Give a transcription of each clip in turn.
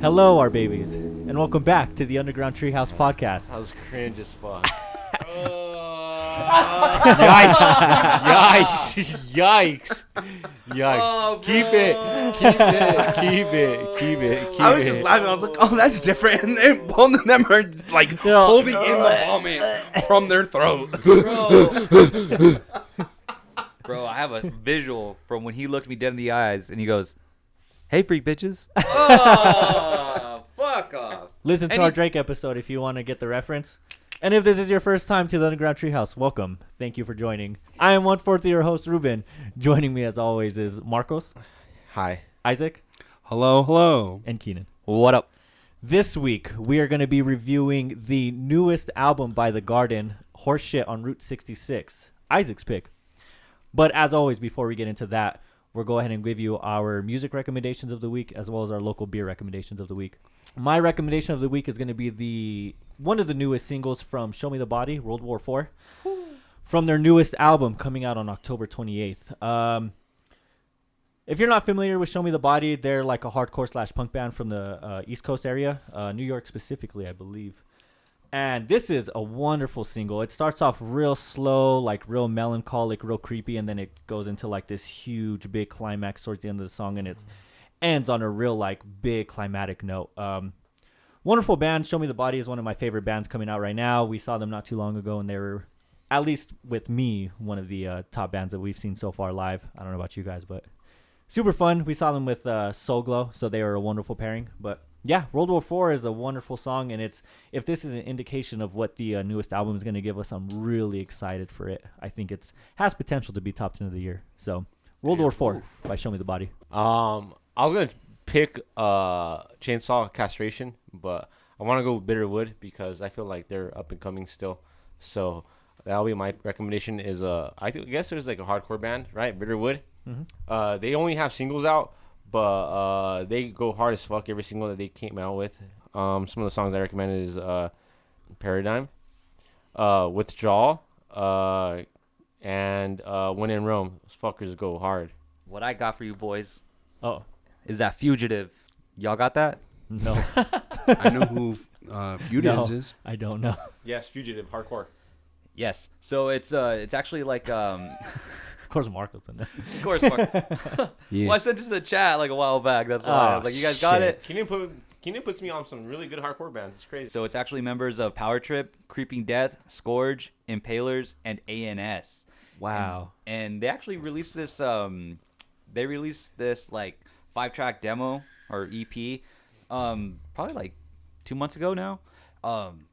Hello, our babies, and welcome back to the Underground Treehouse podcast. That was cringe as fuck. Uh, yikes! Yikes! Yikes! Oh, keep it! Keep it! Keep it! Keep it! Keep I was it. just laughing. I was like, "Oh, that's different." And then both of them are like No. holding in the vomit from their throat. Bro. Bro, I have a visual from when he looked me dead in the eyes and he goes, Hey, freak bitches. oh, fuck off! Listen to And our he- Drake episode if you want to get the reference. And if this is your first time to the Underground Treehouse, welcome. Thank you for joining. I am one fourth of your host, Ruben. Joining me as always is Marcos, Hi. Isaac, Hello, hello. and Keenan. What up? This week we are going to be reviewing the newest album by The Garden, Horseshit on Route 66. Isaac's pick. But as always, before we get into that, we'll go ahead and give you our music recommendations of the week as well as our local beer recommendations of the week. My recommendation of the week is going to be the one of the newest singles from Show Me the Body, World War IV, from their newest album coming out on October 28th. Um, if you're not familiar with Show Me the Body, they're like a hardcore slash punk band from the uh, East Coast area, uh, New York specifically, I believe. And this is a wonderful single. It starts off real slow, like real melancholic, real creepy, and then it goes into like this huge, big climax towards the end of the song, and it ends on a real like big climatic note. Um, wonderful band. Show Me the Body is one of my favorite bands coming out right now. We saw them not too long ago, and they were, at least with me, one of the uh, top bands that we've seen so far live. I don't know about you guys, but super fun. We saw them with uh, Soul Glo, so they were a wonderful pairing. But yeah, World War IV is a wonderful song, and it's if this is an indication of what the uh, newest album is going to give us, I'm really excited for it. I think it's has potential to be top ten of the year. So World War IV by Show Me the Body. Um, I was gonna pick uh chainsaw castration, but I want to go with Bitterwood because I feel like they're up and coming still. So that'll be my recommendation. Is uh, I th- guess there's like a hardcore band, right? Bitterwood. Mhm. Uh, they only have singles out, but uh, they go hard as fuck every single that they came out with. Um, some of the songs I recommended is uh, Paradigm, uh, Withdrawal, uh, and uh, When in Rome. Those fuckers go hard. What I got for you boys Oh is that fugitive. Y'all got that? no, I know who uh, Fudens No. is. I don't know. Yes, fugitive, hardcore. Yes. So it's uh it's actually like um Of course, Marcos in there. of course Mark. Yeah. Well, I sent it to the chat like a while back. That's why I was like, you guys got shit. it. Keenan put Keenan puts me on some really good hardcore bands. It's crazy. So it's actually members of Power Trip, Creeping Death, Scourge, Impalers, and ANS. Wow. and they actually released this um they released this like five track demo or ep um probably like two months ago now um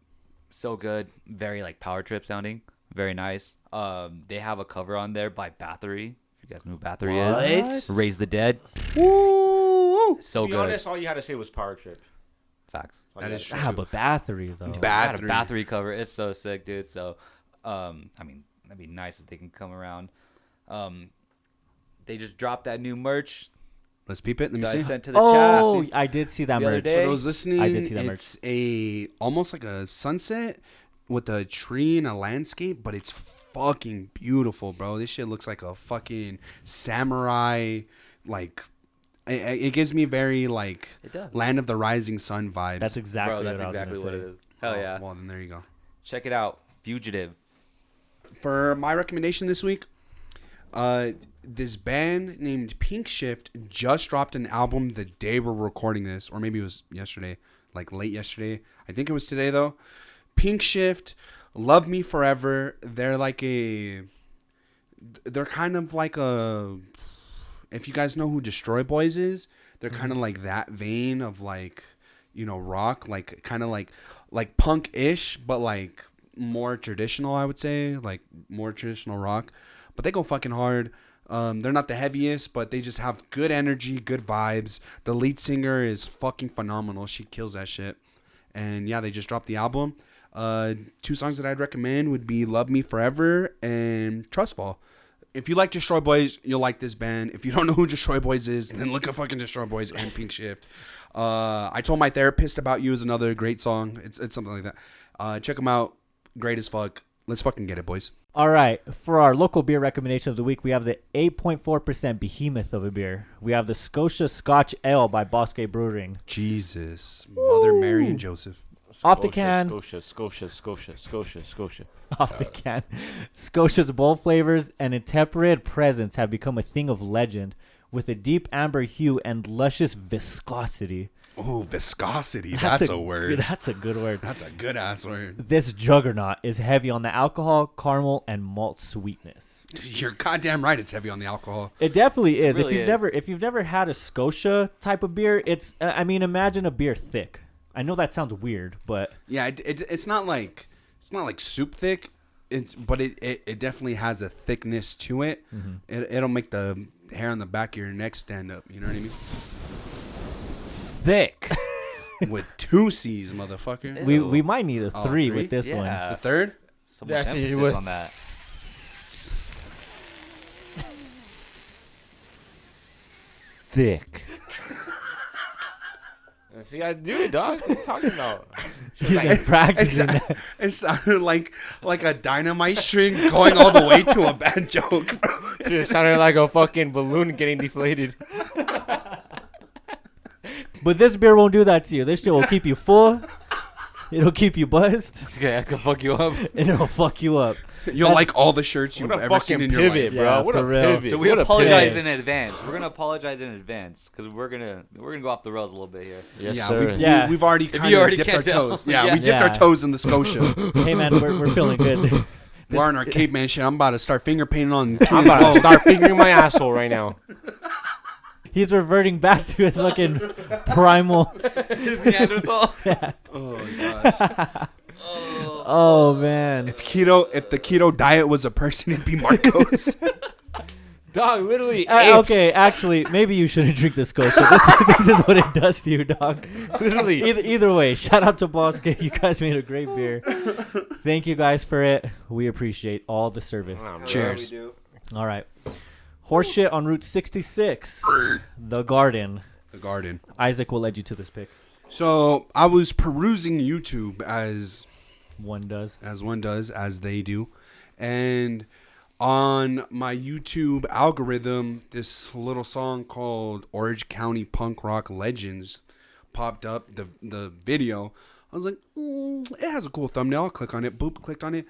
so good very like power trip sounding very nice um they have a cover on there by bathory if you guys know who bathory is What? raise the dead Woo! so to be good honest, all you had to say was Power Trip. facts All That you is had to true. Ah, but batteries though. Got a Bathory. bathory cover it's so sick dude so um i mean that'd be nice if they can come around um they just dropped that new merch Let's peep it. Let me that I see. sent to the Oh, chat. I did see that The other merch. day. For those listening, I did see that merch. it's a almost like a sunset with a tree and a landscape, but it's fucking beautiful, bro. This shit looks like a fucking samurai, like. It, it gives me very like Land of the Rising Sun vibes. That's exactly Bro, that's what I was exactly what say. it is. Hell Oh, yeah. Well, then there you go. Check it out. Fugitive. For my recommendation this week, uh, this band named Pink Shift just dropped an album the day we're recording this, or maybe it was yesterday, like late yesterday. I think it was today though. Pink Shift, Love Me Forever. They're like a, they're kind of like a, if you guys know who Destroy Boys is, they're kind of like that vein of like, you know, rock, like kind of like, like punk ish, but like more traditional, I would say, like more traditional rock. But they go fucking hard. Um, they're not the heaviest, but they just have good energy, good vibes. The lead singer is fucking phenomenal. She kills that shit. And yeah, they just dropped the album. Uh, two songs that I'd recommend would be "Love Me Forever" and "Trustfall." if you like Destroy Boys, you'll like this band. If you don't know who Destroy Boys is, then look at fucking Destroy Boys and Pink Shift. Uh, I told my therapist about you is another great song. It's it's something like that. Uh, check them out. Great as fuck. Let's fucking get it, boys. All right, for our local beer recommendation of the week, we have the 8.4% behemoth of a beer. We have the Scotia Scotch Ale by Bosque Brewing. Jesus, Mother Mary and Joseph. Off the can. Scotia, Scotia, Scotia, Scotia, Scotia. off the can. Scotia's bold flavors and intemperate presence have become a thing of legend, with a deep amber hue and luscious viscosity. Oh, viscosity. That's, a, word. That's a good word. That's a good ass word. This juggernaut is heavy on the alcohol, caramel, and malt sweetness. You're goddamn right. It's heavy on the alcohol. It definitely is. really if you've is. never if you've never had a Scotia type of beer, it's uh, I mean imagine a beer thick. I know that sounds weird, but Yeah, it, it, it's not like it's not like soup thick. It's but it, it, it definitely has a thickness to it. Mm-hmm. it. It'll make the hair on the back of your neck stand up. You know what I mean? thick. With two C's, motherfucker. we Ew. we might need a Oh, three, three? with this one. Yeah. the third. So much That's emphasis with- on that. Thick. See, I do it, dog. What are you talking about? He's been practicing. It, that. it sounded like like a dynamite string going all the way to a bad joke. bro. It sounded like a fucking balloon getting deflated. But this beer won't do that to you. This shit will keep you full. It'll keep you buzzed, It's gonna, it's gonna fuck you up. and it'll fuck you up. You'll like all the shirts you've ever seen fucking in your pivot, life. bro. Yeah, what a real. pivot. So we What apologize in advance. We're gonna apologize in advance because we're gonna we're gonna go off the rails a little bit here. Yes, yeah, sir. we, Yeah. we, have already kind of dipped our tell. toes. Yeah, Yeah. we dipped Yeah. our toes in the Scotia. Hey man, we're, we're feeling good. We're on our caveman shit. I'm about to start finger painting on. I'm about to start fingering my asshole right now. He's reverting back to his fucking primal. His Neanderthal. Oh my gosh. Oh man. If keto, if the keto diet was a person, it'd be Marcos. Dog, literally. Uh, apes. okay, actually, maybe you shouldn't drink the Scotia. This, this is what it does to you, dog. Literally. Either, either way, shout out to Bosque. You guys made a great beer. Thank you guys for it. We appreciate all the service. Wow, man. Cheers. All right. Horseshit on Route 66, The Garden. the garden. Isaac will lead you to this pick. So I was perusing YouTube as One does. as one does, as they do, and on my YouTube algorithm, this little song called "Orange County Punk Rock Legends" popped up. The the video. I was like, mm, it has a cool thumbnail. I'll click on it. Boop, clicked on it.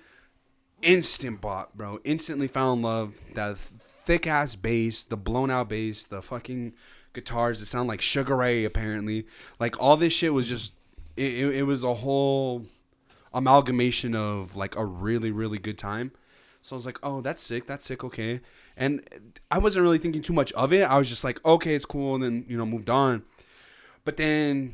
Instant bop, bro. Instantly fell in love. That thick ass bass, the blown out bass, the fucking guitars that sound like Sugar Ray. Apparently, like all this shit was just. It, it, it was a whole amalgamation of like a really really good time. So I was like, "Oh, that's sick. That's sick. Okay." And I wasn't really thinking too much of it. I was just like, "Okay, it's cool." And then, you know, moved on. But then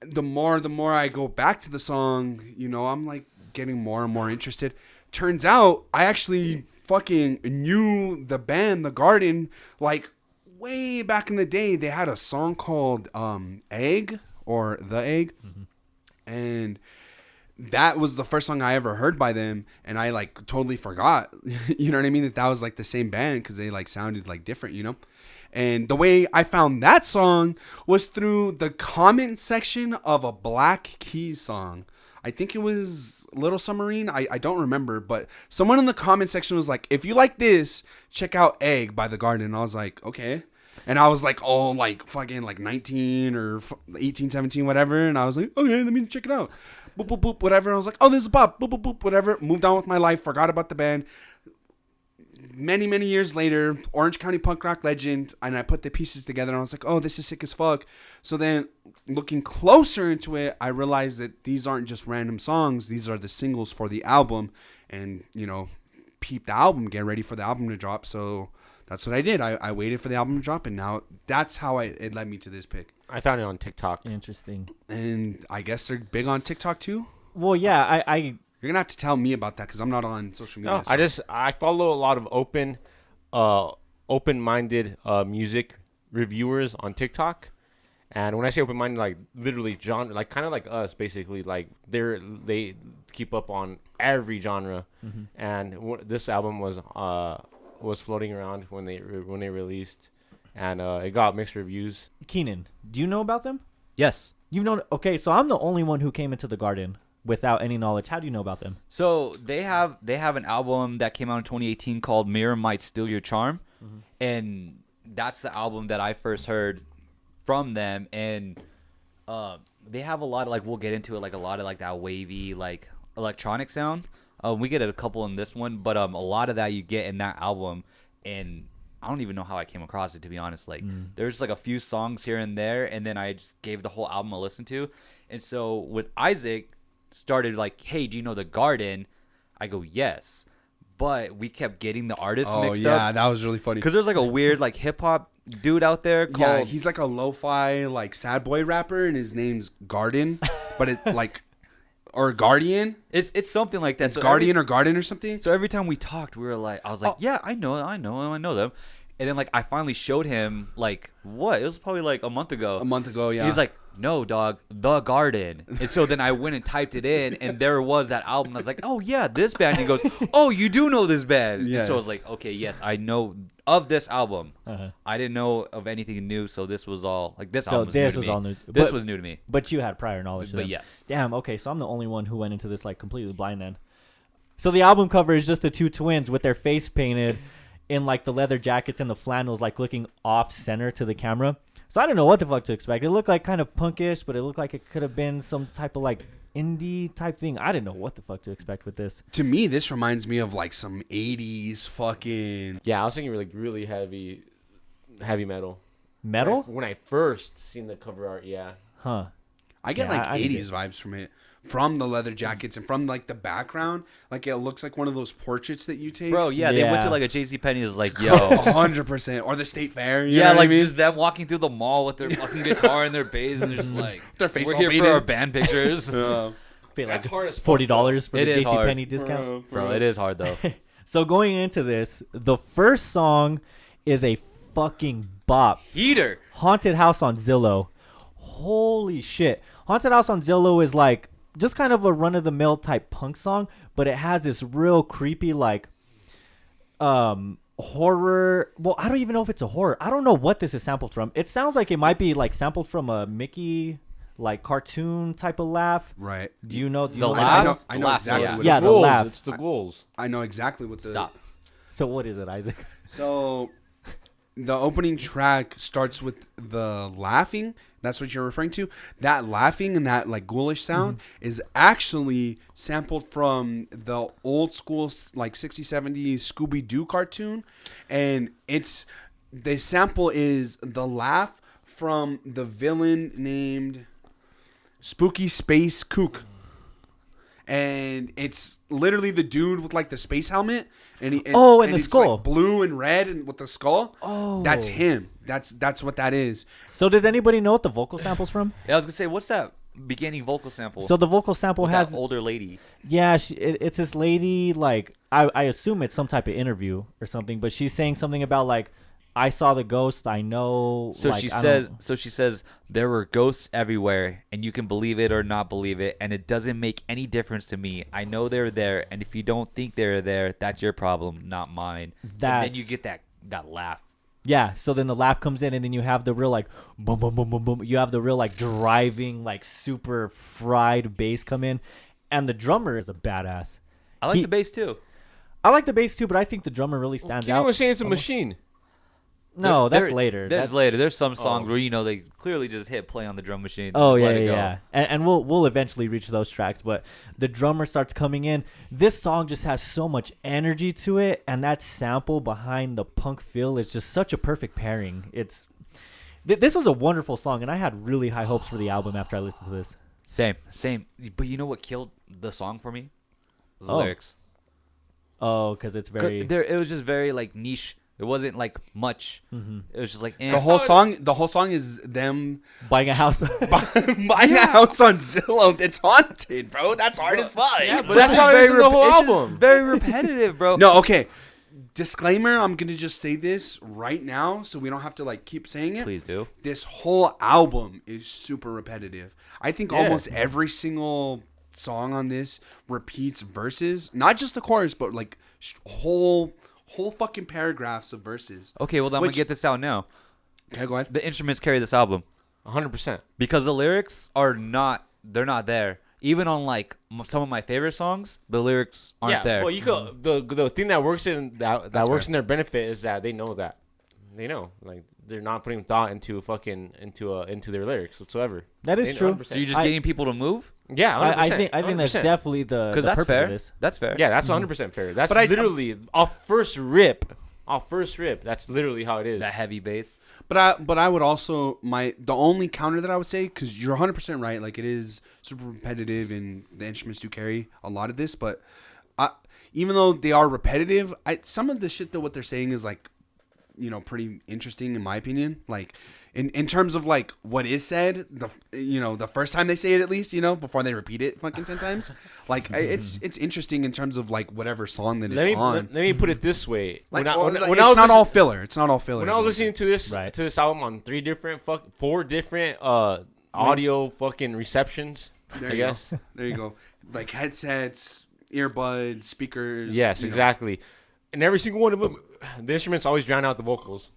the more the more I go back to the song, you know, I'm like getting more and more interested. Turns out I actually fucking knew the band The Garden like way back in the day. They had a song called um Egg or The Egg. And that was the first song I ever heard by them, and I like totally forgot. you know what I mean? That that was like the same band because they like sounded like different, you know. And the way I found that song was through the comment section of a Black Keys song. I think it was Little Submarine. I, I don't remember, but someone in the comment section was like, if you like this, check out Egg by The Garden. And I was like, okay. And I was like, oh, like fucking like 19 or f- 18, 17, whatever. And I was like, okay, let me check it out. Boop, boop, boop, whatever. I was like, oh, this is Bob. Boop, boop, boop, whatever. Moved on with my life. Forgot about the band. Many, many years later, Orange County punk rock legend, and I put the pieces together and I was like, oh, this is sick as fuck. So then looking closer into it, I realized that these aren't just random songs, these are the singles for the album. And, you know, peep the album, get ready for the album to drop. So that's what I did. I, I waited for the album to drop, and now that's how I, it led me to this pick. I found it on TikTok. Interesting. And I guess they're big on TikTok too. Well, yeah, I, I You're gonna have to tell me about that because I'm not on social media. No, I just I follow a lot of open, uh, open-minded uh, music reviewers on TikTok, and when I say open-minded, like literally genre, like kind of like us, basically. Like they're they keep up on every genre, and w- this album was uh was floating around when they when they released, and uh, it got mixed reviews. Keenan, do you know about them? Yes. You've known. Okay, so I'm the only one who came into the garden without any knowledge. How do you know about them? So they have they have an album that came out in 2018 called "Mirror Might Steal Your Charm," and that's the album that I first heard from them. And uh, they have a lot of like we'll get into it like a lot of like that wavy like electronic sound. Um, we get a couple in this one, but um, a lot of that you get in that album, and I don't even know how I came across it to be honest. Like there's like a few songs here and there, and then I just gave the whole album a listen to. And so with Isaac started like, hey, do you know the Garden? I go yes, but we kept getting the artists Oh mixed yeah, up that was really funny. because there's like a weird like hip hop dude out there Yeah, he's like a lo-fi like sad boy rapper, and his name's Garden, but it like or Guardian. it's it's something like that. It's So Guardian every- or Garden or something. So every time we talked, we were like, I was like, Oh. yeah, I know, I know, I know them. And then like I finally showed him like what it was probably like a month ago. A month ago, yeah. He's like, no, dog, the Garden. And so then I went and typed it in, and there was that album. I was like, oh yeah, this band. And he goes, oh, you do know this band. And so I was like, okay, yes, I know of this album. Uh-huh. I didn't know of anything new, so this was all like this So album was this new was to me. all new- This but- was new to me. But you had prior knowledge. of But yes. Damn. Okay, so I'm the only one who went into this like completely blind then. So the album cover is just the two twins with their face painted in like the leather jackets and the flannels, like looking off center to the camera. So I don't know what the fuck to expect. It looked like kind of punkish, but it looked like it could have been some type of like indie type thing. I didn't know what the fuck to expect with this. to me, this reminds me of like some '80s fucking. Yeah, I was thinking like really heavy, heavy metal. Metal? When I, when I first seen the cover art, yeah. Huh. I get Yeah, like I- I '80s vibes from it, from the leather jackets and from like the background. Like it looks like one of those portraits that you take. Bro, yeah, they went to Yeah. like a JC Penney. Was like, a yo, hundred percent, or the state fair. you know yeah, what I like mean? just them walking through the mall with their fucking guitar and their bass, and they're just like, Their face we're all here painted." for our band pictures. Uh, Pay like That's hard as fuck, forty dollars for It the is JC hard. Penney discount. Bro, it is hard though. So going into this, the first song is a fucking bop. Heater. Haunted House on Zillow. Holy shit. Haunted House on Zillow is like just kind of a run of the mill type punk song, but it has this real creepy like um horror. Well, I don't even know if it's a horror. I don't know what this is sampled from. It sounds like it might be like sampled from a Mickey like cartoon type of laugh. right. Do you know? Do you The know I, laugh? I know. I The know laugh, exactly. yeah. What Yeah, the ghouls, laugh. It's the ghouls. I know exactly what the. Stop. So what is it, Isaac? So, the opening track starts with the laughing. That's what you're referring to. That laughing and that like ghoulish sound Mm-hmm. is actually sampled from the old school like 60s 70s Scooby Doo cartoon, and it's the sample is the laugh from the villain named Spooky Space Kook. And it's literally the dude with like the space helmet, and he Oh, and the it's, skull. like, blue and red, and with the skull. Oh. that's him. That's that's what that is. So does anybody know what the vocal sample's from? Yeah, I was gonna say, what's that beginning vocal sample? So the vocal sample with has that older lady. Yeah, she, it, it's this lady. Like I, I assume it's some type of interview or something. But she's saying something about like, I saw the ghost. I know. So like, she I says, don't- so she says there were ghosts everywhere, and you can believe it or not believe it, and it doesn't make any difference to me. I know they're there, and if you don't think they're there, that's your problem, not mine. and then you get that that laugh. Yeah. So then the laugh comes in, and then you have the real like boom, boom, boom, boom, boom. You have the real like driving like super fried bass come in, and the drummer is a badass. I like He- the bass too. I like the bass too, but I think the drummer really stands Keenan out. was saying it's a almost- machine. No, There- that's there- later. There's That's- later. There's some oh. songs Oh. where you know they clearly just hit play on the drum machine. Oh yeah, let yeah, go. yeah. And, and we'll we'll eventually reach those tracks, but the drummer starts coming in. This song just has so much energy to it, and that sample behind the punk feel is just such a perfect pairing. It's th- this was a wonderful song, and I had really high hopes for the album after I listened to this. Same, same. But you know what killed the song for me? The Oh. lyrics. Oh, because it's very There, it was just very like niche. It wasn't like much. Mm-hmm. It was just like eh. The whole song. The whole song is them buying a house. buying a house on Zillow. It's haunted, bro. That's hard as fuck. Yeah, but That's it's how it is very in the whole it's album. Very repetitive, bro. No, okay. Disclaimer: I'm gonna just say this right now, so we don't have to like keep saying it. please do. This whole album is super repetitive. I think Yeah. almost every single song on this repeats verses, not just the chorus, but like sh- whole whole fucking paragraphs of verses. Okay, well then I'm Which- gonna get this out now. Okay, go ahead. The instruments carry this album 100%. because the lyrics are not. They're not there. Even on like m- some of my favorite songs, the lyrics aren't yeah, there. well, you could the the thing that works in that that That's works fair. in their benefit is that they know that they know like they're not putting thought into fucking into uh into their lyrics whatsoever. That is They know true. so you're just I- getting people to move Yeah, 100%, I, I think I think that's 100%. definitely the because that's purpose fair. of this. That's fair. Yeah, that's 100 percent fair. That's But I- literally off first rip, off first rip. That's literally how it is. That heavy bass. But I but I would also my the only counter that I would say because you're 100 percent right. Like it is super repetitive and the instruments do carry a lot of this. But I, even though they are repetitive, I some of the shit that what they're saying is like you know pretty interesting in my opinion. Like in in terms of like what is said the you know the first time they say it at least you know before they repeat it fucking ten times. Like it's it's interesting in terms of like whatever song that it's let me on. let, let me put it this way. like, when I, when, like, when it's I was not listen- all filler. It's not all filler. when is I was listening to this Right. to this album on three different fuck four different uh audio fucking receptions. There I you guess. go. There you go. Like headsets, earbuds, speakers. Yes, you know. exactly. And every single one of them, the instruments always drown out the vocals.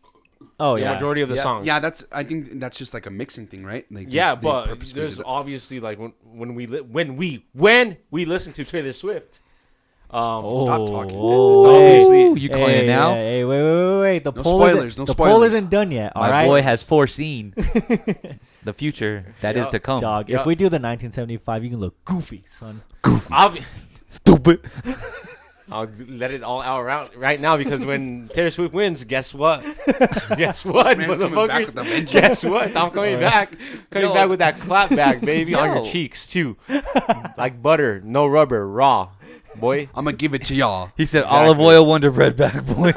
Oh the yeah. majority of the Yeah. songs. Yeah, that's. I think that's just like a mixing thing, right? Like they- Yeah, they but purposely there's did it. obviously like when when we li- when we when we listen to Taylor Swift, um, Oh, Stop talking. It's obviously- Ooh, you hey, calling now? Hey, hey, wait, wait, wait, wait. The No poll spoilers, isn't, no the poll spoilers. isn't done yet. All My right, boy has foreseen the future that is Yeah. to come. dog. Yeah. If we do the 1975, you can look goofy, son. obvi- Stupid. I'll let it all out right, right now because when Taylor Swift wins, guess what? guess what, Man's coming back with a motherfuckers? vengeance. Guess what? I'm coming back, coming Yo. back with that clap back, baby, on your cheeks too, like butter, no rubber, raw, boy. I'm gonna give it to y'all. He said Exactly. olive oil Wonder Bread back boy.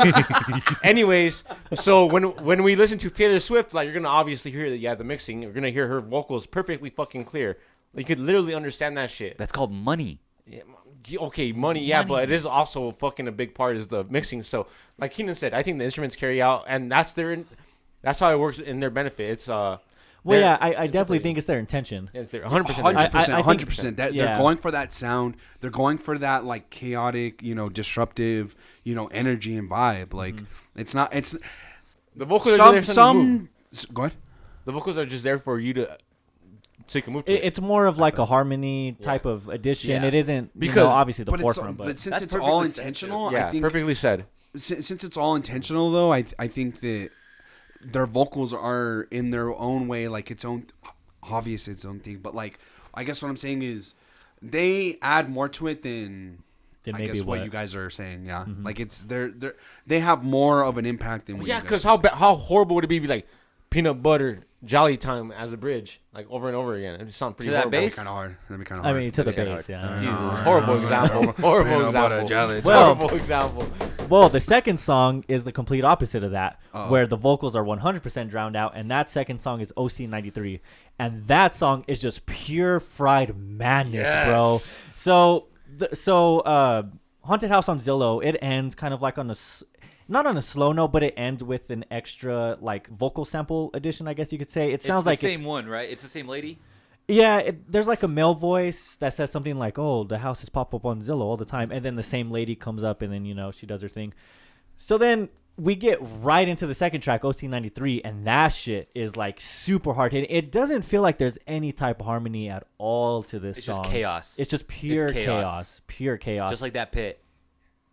Anyways, so when when we listen to Taylor Swift, like you're gonna obviously hear the yeah the mixing. You're gonna hear her vocals perfectly fucking clear. You could literally understand that shit. That's called money. Yeah, m- okay, money, yeah, but it is also fucking a big part is the mixing. So, like Keenan said, I think the instruments carry out, and that's their, that's how it works in their benefit. It's uh, Well, yeah, I, I definitely think it's their intention. it's their 100 percent. Hundred I- I percent, hundred percent. That yeah. they're going for that sound. They're going for that like chaotic, you know, disruptive, you know, energy and vibe. Like Mm-hmm. it's not. It's The vocals are some there for some. some. Go ahead. The vocals are just there for you to, so you can move to It, it. it's more of like a harmony type of addition. Yeah. It isn't because Because- obviously the But, it's, forefront, but but since it's all perfectly said, too. intentional, yeah, I think perfectly said. since, since it's all intentional though i i think that their vocals are in their own way like its own obvious its own thing but like i guess what i'm saying is they add more to it than then I guess what. what you guys are saying, yeah, mm-hmm. like it's they're they they have more of an impact than what Yeah, because how saying. ba- how horrible would it be if you like peanut butter jolly time as a bridge like over and over again? It would sound pretty that horrible. That'd be bass? kind of hard. That'd be kind of hard. I mean, to the That'd get base, hard. yeah. Jesus, horrible example. Horrible Peanut butter example. jelly. It's Well- horrible example. Well, the second song is the complete opposite of that, Uh-oh. where the vocals are 100% drowned out, and that second song is OC93, and that song is just pure fried madness, bro. Yes. So, th- so uh, Haunted House on Zillow, it ends kind of like on a, s- not on a slow note, but it ends with an extra like vocal sample addition, I guess you could say. It sounds it's like the it's- same one, right? It's the same lady. yeah, it, there's like a male voice that says something like, "Oh, the houses pop up on Zillow all the time," and then the same lady comes up, and then you know she does her thing. So then we get right into the second track, OC93, and that shit is like super hard hitting. It doesn't feel like there's any type of harmony at all to this It's song. just chaos. It's just pure chaos. chaos. pure chaos. Just like that pit.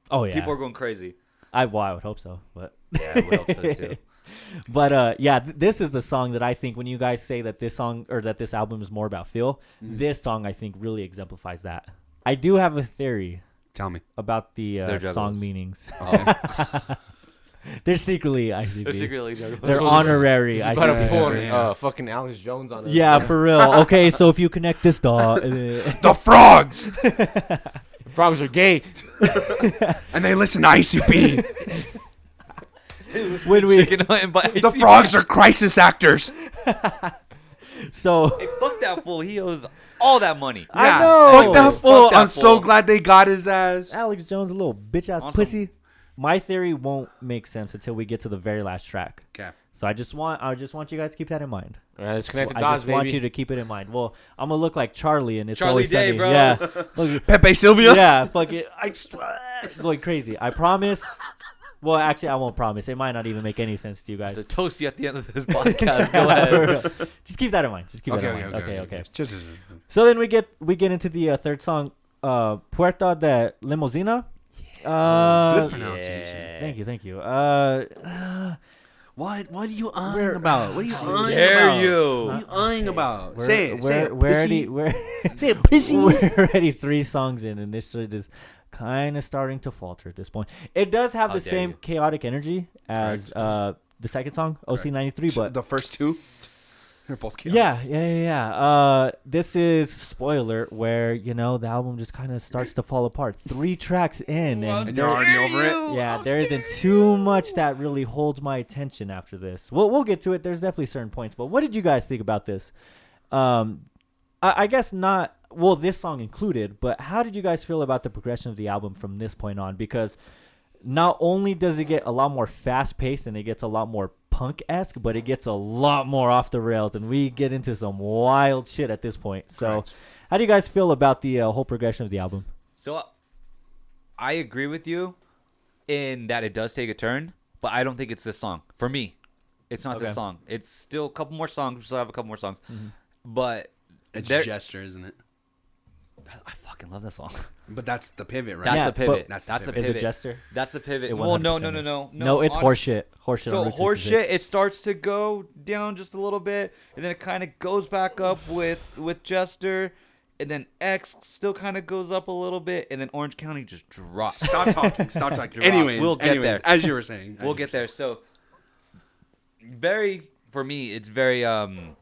oh yeah, People are going crazy. I well, I would hope so, but Yeah, I would hope so too. but uh yeah th- this is the song that i think when you guys say that this song or that this album is more about feel Mm-hmm. this song i think really exemplifies that i do have a theory Tell me. about the uh, song meanings Okay. they're secretly ICP. They're secretly they're honorary You better ICP. pull yeah, uh, fucking Alex Jones on it. yeah for real okay so if you connect this dog the frogs, Frogs are gay. and they listen to ICP. when we Chicken Hut and by the frogs are crisis actors. so Hey, fuck that fool. He owes all that money. I Yeah, know. Fuck that Fuck fool. that I'm so glad they got his ass. alex jones a little bitch ass On some- pussy my theory won't make sense until we get to the very last track Okay. So i just want i just want you guys to keep that in mind All right, let's So connect the I just baby. want you to keep it in mind. Well, I'm gonna look like Charlie, and it's Charlie always Day, sunny. bro. Yeah, Look, Pepe Sylvia. yeah, fuck it. I swear, going crazy. I promise. Well, actually, I won't promise. It might not even make any sense to you guys. As a toast you at the end of this podcast. Go ahead. Just keep that in mind. Just keep okay, that okay, in okay, mind. Okay, okay. Just, just- So then we get we get into the uh, third song, uh, Puerta de Limosina. Uh, Good pronunciation. Thank you, thank you. Uh, What? What are you eyeing Where- about? What are you How eyeing dare about? you? What are you eyeing about? we're, say it. We're, say it. we're pussy. already we're, Say it, pussy. we're already three songs in, and this shit is kind of starting to falter at this point. It does have How the same you. chaotic energy as uh the second song, OC ninety three, but the first two, they're both chaotic. Yeah, yeah, yeah, yeah. Uh, this is spoiler where you know the album just kind of starts to fall apart. Three tracks in, and And you're already over it. yeah, there isn't too much that really holds my attention after this. We'll we'll get to it. There's definitely certain points, but what did you guys think about this? Um, I, I guess not. Well, this song included, but how did you guys feel about the progression of the album from this point on? Because not only does it get a lot more fast paced and it gets a lot more punk esque, but it gets a lot more off the rails, and we get into some wild shit at this point. So, Correct. how do you guys feel about the uh, whole progression of the album? So uh, I agree with you in that it does take a turn, but I don't think it's this song. For me, it's not Okay. this song. It's still a couple more songs. We still have a couple more songs. But It's there- gesture, isn't it? I fucking love that song. But that's the pivot, right? That's Yeah, a pivot. but- That's That's, a pivot. Is it. Jester? That's a pivot. It well, no, 100% no, no, is. no, no. No, it's honest- horseshit. Horseshit. So on Route horseshit, 66. it starts to go down just a little bit, and then it kind of goes back up with with Jester, and then X still kind of goes up a little bit, and then Orange County just drops. Stop talking. Stop talking. Drop. anyways, We'll get anyways, there. as you were saying. as we'll you get were there. So very for me, it's very um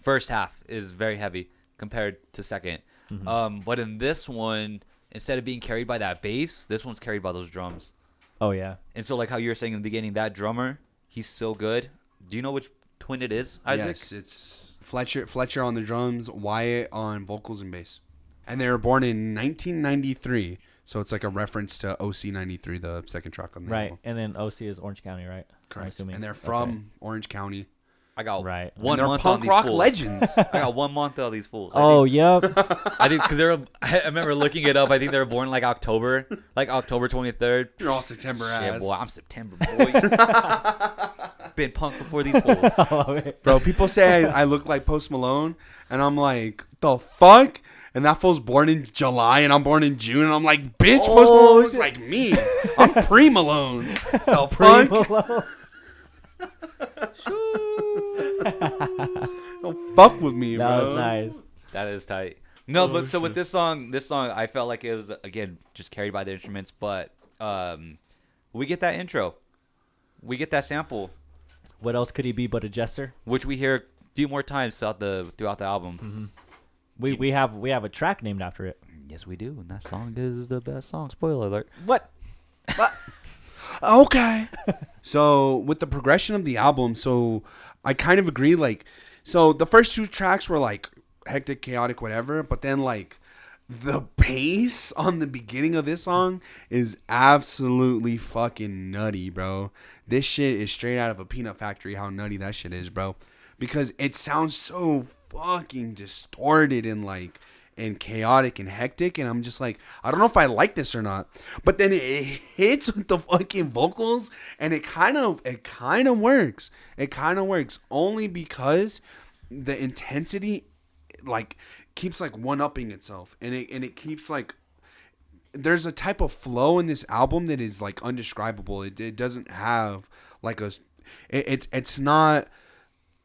first half is very heavy compared to 2nd Mm-hmm. Um, but in this one, instead of being carried by that bass, this one's carried by those drums. Oh yeah. And so, like how you were saying in the beginning, that drummer, he's so good. Do you know which twin it is, Isaac? Yes, it's Fletcher Fletcher on the drums, Wyatt on vocals and bass. And they were born in 1993, so it's like a reference to OC 93, the second track on the Right, album. and then OC is Orange County, right? I'm Correct. assuming. And they're Okay. from Orange County. I got Right. one and they're month on these rock fools. legends. I got one month on these fools. I Oh think, yep. I think because they're. I remember looking it up. I think they were born like October, like October twenty third. You're all September Shit, ass. boy, I'm September boy. Been punk before these fools. Bro, people say I, I look like Post Malone, and I'm like, the fuck? And that fool's born in July, and I'm born in June, and I'm like, bitch, Post Oh, Malone looks like me. I'm pre Malone. Pre fuck? Don't fuck with me, that bro. was nice. That is tight. No, Oh, but so with this song, this song, I felt like it was again just carried by the instruments, but um, we get that intro, we get that sample, What else could he be but a jester? which we hear a few more times throughout the throughout the album. We we have we have a track named after it. Yes, we do, and that song is the best song. Spoiler alert. What? Okay. so with the progression of the album, so I kind of agree. Like, so the first two tracks were like hectic, chaotic, whatever. But then like the pace on the beginning of this song is absolutely fucking nutty, bro. This shit is straight out of a peanut factory. How nutty that shit is, bro. Because it sounds so fucking distorted and like and chaotic and hectic and I'm just like I don't know if I like this or not. But then it hits with the fucking vocals and it kind of it kind of works. It kind of works only because the intensity like keeps like one upping itself and it and it keeps like there's a type of flow in this album that is like undescribable. It, it doesn't have like a it, it's it's not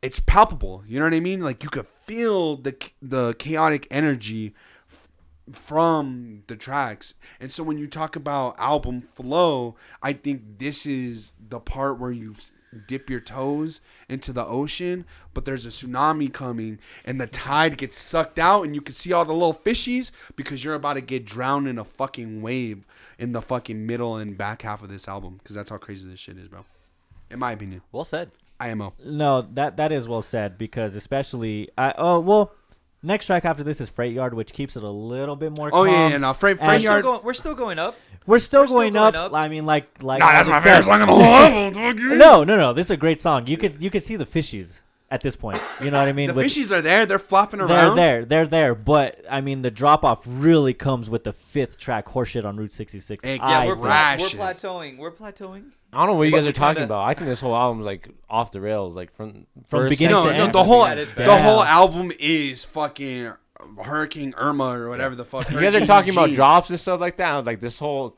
it's palpable. You know what I mean? Like you could feel the the chaotic energy f- from the tracks. And so when you talk about album flow, I think this is the part where you dip your toes into the ocean, but there's a tsunami coming and the tide gets sucked out and you can see all the little fishies because you're about to get drowned in a fucking wave in the fucking middle and back half of this album because that's how crazy this shit is, bro. In my opinion. Well said. IMO. No, that that is well said because especially I oh well, next track after this is Freight Yard, which keeps it a little bit more. Oh yeah, calm. yeah, no, Freight, Freight We're still, Yard. going, we're still going up. We're still, We're still going, going up. up. I mean, like like Nah, that's Isaac my favorite song on the whole album. No, no, no. This is a great song. You could you could see the fishies at this point. You know what I mean? the With- fishies are there. They're flopping around. they're there, they're there. But I mean, the drop off really comes with the fifth track, "Horseshit" on Route 66. Hey, yeah, I we're, think. we're plateauing. We're plateauing. I don't know what you guys are talking kinda- about. I think this whole album's like off the rails, like from From first, beginning no, to no, end. the whole the fair. whole album is fucking Hurricane Irma or whatever the fuck. You guys are talking about drops and stuff like that. I was like this whole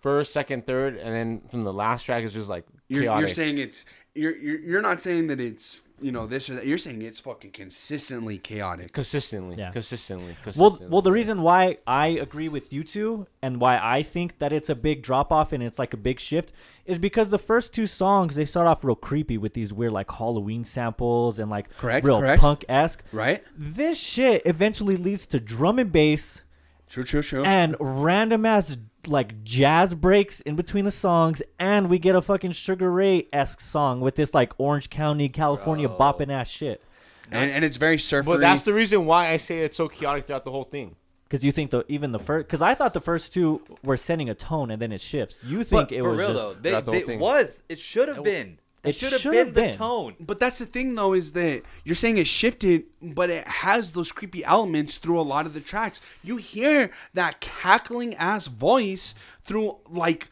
first, second, third, and then from the last track is just like You're, chaotic. you're saying it's you're, you're you're not saying that it's you know this or that. You're saying it's fucking consistently chaotic. consistently, Yeah. consistently, Well, consistently. well, the reason why I agree with you two and why I think that it's a big drop off and it's like a big shift is because the first two songs they start off real creepy with these weird like Halloween samples and like Correct, real correct. punk esque. Right? This shit eventually leads to drum and bass True, true, true. and random ass like jazz breaks in between the songs, and we get a fucking Sugar Ray esque song with this like Orange County, California Bro. bopping ass shit. and, and it's very surfery. but that's the reason why I say it's so chaotic throughout the whole thing. Because you think the even the first, because I thought the first two were setting a tone and then it shifts. You think it For was real just though, they, throughout the they whole thing. was. It should have been. It It should have should been have the tone. But that's the thing, though, is that you're saying it shifted, but it has those creepy elements through a lot of the tracks. You hear that cackling ass voice through like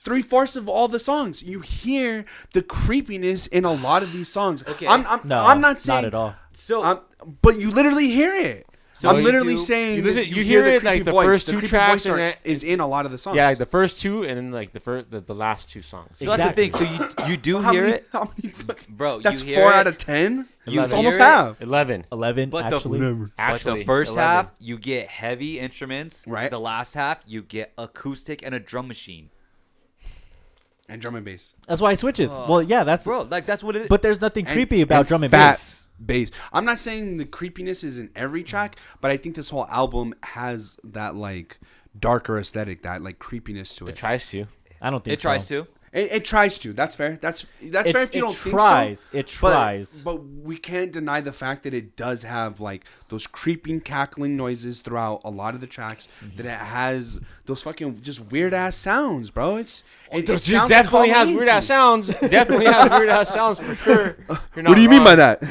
three fourths of all the songs. You hear the creepiness in a lot of these songs. Okay. I'm, I'm, no, I'm not saying not at all. So I'm- but you literally hear it. So I'm literally do- saying you listen- that you hear the it, like, the voice. first The two creepy tracks voice and are- then- is in a lot of the songs. Yeah, like the first two, and then like the first, the, the last two songs. So that's the Exactly. thing. So you you do hear many, it, How many fucking, bro. that's you hear four it, out of ten. You almost it, half. Eleven. Eleven But the- actually. But the first 11. half, you get heavy instruments. Right. The last half, you get acoustic and a drum machine. And drum and bass. That's why it switches. Oh. well, yeah, that's. Bro, like that's what it is. But there's nothing And- creepy about and drum and bass. Bass. I'm not saying the creepiness is in every track, but I think this whole album has that like darker aesthetic, that like creepiness to It it. tries to. I don't think it tries to. It, it tries to. That's fair. That's that's It- fair if you don't tries. think so. It But- tries. But, we can't deny the fact that it does have like those creeping, cackling noises throughout a lot of the tracks. Mm-hmm. That it has those fucking just weird ass sounds, bro. It's it, it It definitely has weird ass sounds. definitely has weird ass sounds for sure. What do you mean by that?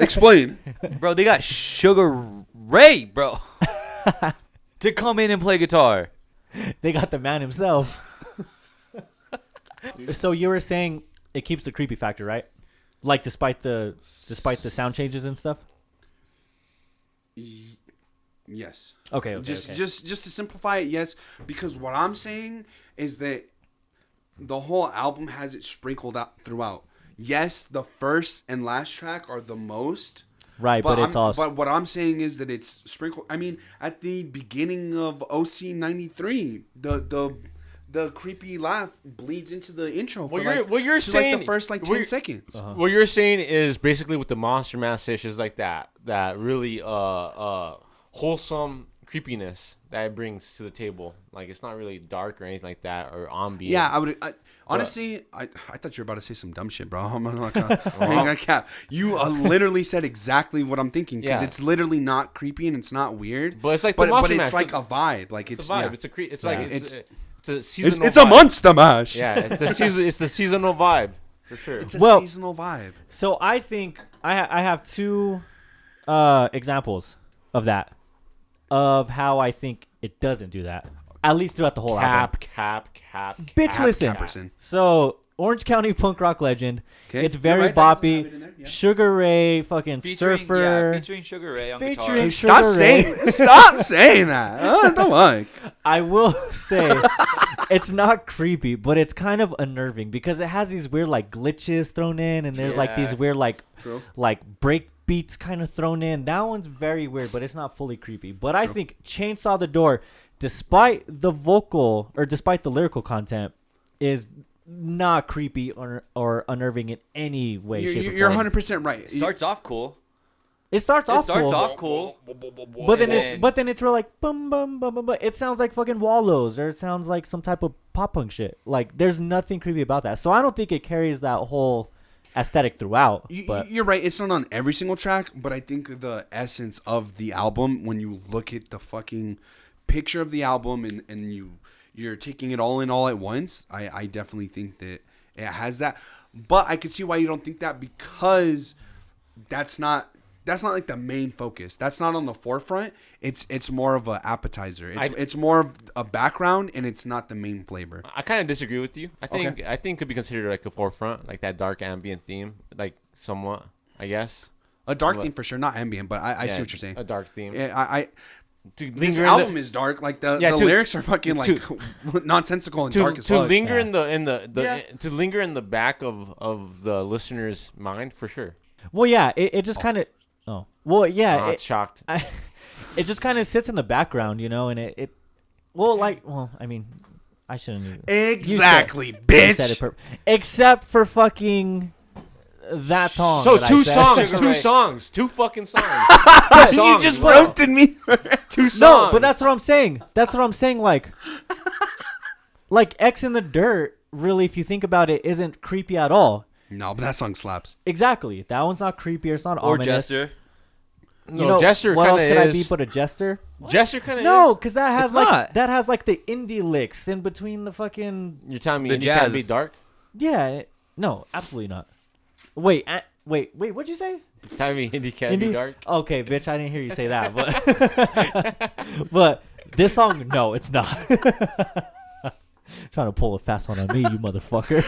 Explain. Bro, they got Sugar Ray, bro, to come in and play guitar. They got the man himself. so you were saying it keeps the creepy factor, right? Like despite the despite the sound changes and stuff. Yes. Okay, okay, just okay. just just to simplify it yes because what i'm saying is that the whole album has it sprinkled out throughout yes the first and last track are the most right, but, it's I'm- all but what i'm saying is that it's sprinkled i mean at the beginning of oc 93 the the the creepy laugh bleeds into the intro for What you're- like, what you're to, like saying- the first like 10 you're- seconds Uh-huh. What you're saying is basically with the Monster Mash is like that, that really uh uh wholesome creepiness that it brings to the table. Like it's not really dark or anything like that or ambient. Yeah, I would. I, honestly, I, I thought you were about to say some dumb shit, bro. I'm not gonna, I cap. You uh, literally said exactly what I'm thinking because Yeah. it's literally not creepy and it's not weird. But it's like the but, but it's Mash. like a vibe. Like it's it's, a vibe. yeah. It's a cre- it's Yeah. like it's, It's- it's a It's, seasonal. it's a vibe. monster mash. Yeah, it's a season. It's the seasonal vibe for sure. it's a Well- seasonal vibe. So I think I ha- I have two uh, examples of that, of how I think it doesn't do that. At least throughout the whole album. Cap, cap, cap. cap. Bitch, listen. Capperson. So Orange County punk rock legend. 'Kay. It's very right, that boppy. it in there, yeah. Sugar Ray, fucking Featuring, surfer. yeah, featuring Sugar Ray on Featuring- guitar. Hey, Sugar stop Ray. saying. stop saying that. Uh, don't like. I will say it's not creepy, but it's kind of unnerving because it has these weird like glitches thrown in, and there's like these weird like True. like break beats kind of thrown in. That one's very weird, but it's not fully creepy. But I think Chainsaw the Door, despite the vocal or despite the lyrical content, is not creepy or or unnerving in any way, You're, shape, you're or you're form. 100 percent right. It starts off cool. It starts It off starts cool, off cool. but then and it's but then it's real like bum bum bum bum. bum. It sounds like fucking Wallows, or it sounds like some type of pop punk shit. Like there's nothing creepy about that. So I don't think it carries that whole aesthetic throughout. You, but you're right. It's not on every single track, but I think the essence of the album, when you look at the fucking picture of the album and, and you you're taking it all in all at once, I, I definitely think that it has that. But I could see why you don't think that because that's not that's not like the main focus. That's not on the forefront. It's it's more of a appetizer. It's, I- it's more of a background and it's not the main flavor. I kind of disagree with you. I Okay. think I think could be considered like a forefront, like that dark ambient theme, like somewhat. I guess. A dark What? theme for sure, not ambient, but I, I Yeah, see what you're saying. A dark theme. Yeah, I, I To this album the, is dark. Like the, Yeah, the to- lyrics are fucking like nonsensical and to, dark as to fuck. linger Yeah. in the in the, the Yeah. Eh, to linger in the back of of the listener's mind for sure. Well, yeah, it, it just oh. kind of. Oh, well, yeah, I'm not it, shocked. I, it just kind of sits in the background, you know, and it, it. Well, like, well, I mean, I shouldn't. Even, exactly, you said bitch. it per- except for fucking that song. So that two songs, Sugar two Ray. songs, two fucking songs. you songs, just bro. roasted me. two songs. No, but that's what I'm saying. That's what I'm saying. Like, like X in the Dirt. Really, if you think about it, isn't creepy at all. no, but that song slaps. Exactly. That one's not creepy. It's not Or ominous. Jester. no, You know, Jester what else of could is. I be but a jester? Jester kind of No, because that has It's like not. that has like the indie licks in between the fucking You're telling me The indie can't jazz. be dark? yeah. No, absolutely not. Wait, uh, wait, wait. What'd you say? You're telling me indie can't be dark? Okay, bitch, I didn't hear you say that, but but this song, no, it's not. Trying to pull a fast one on me, you motherfucker.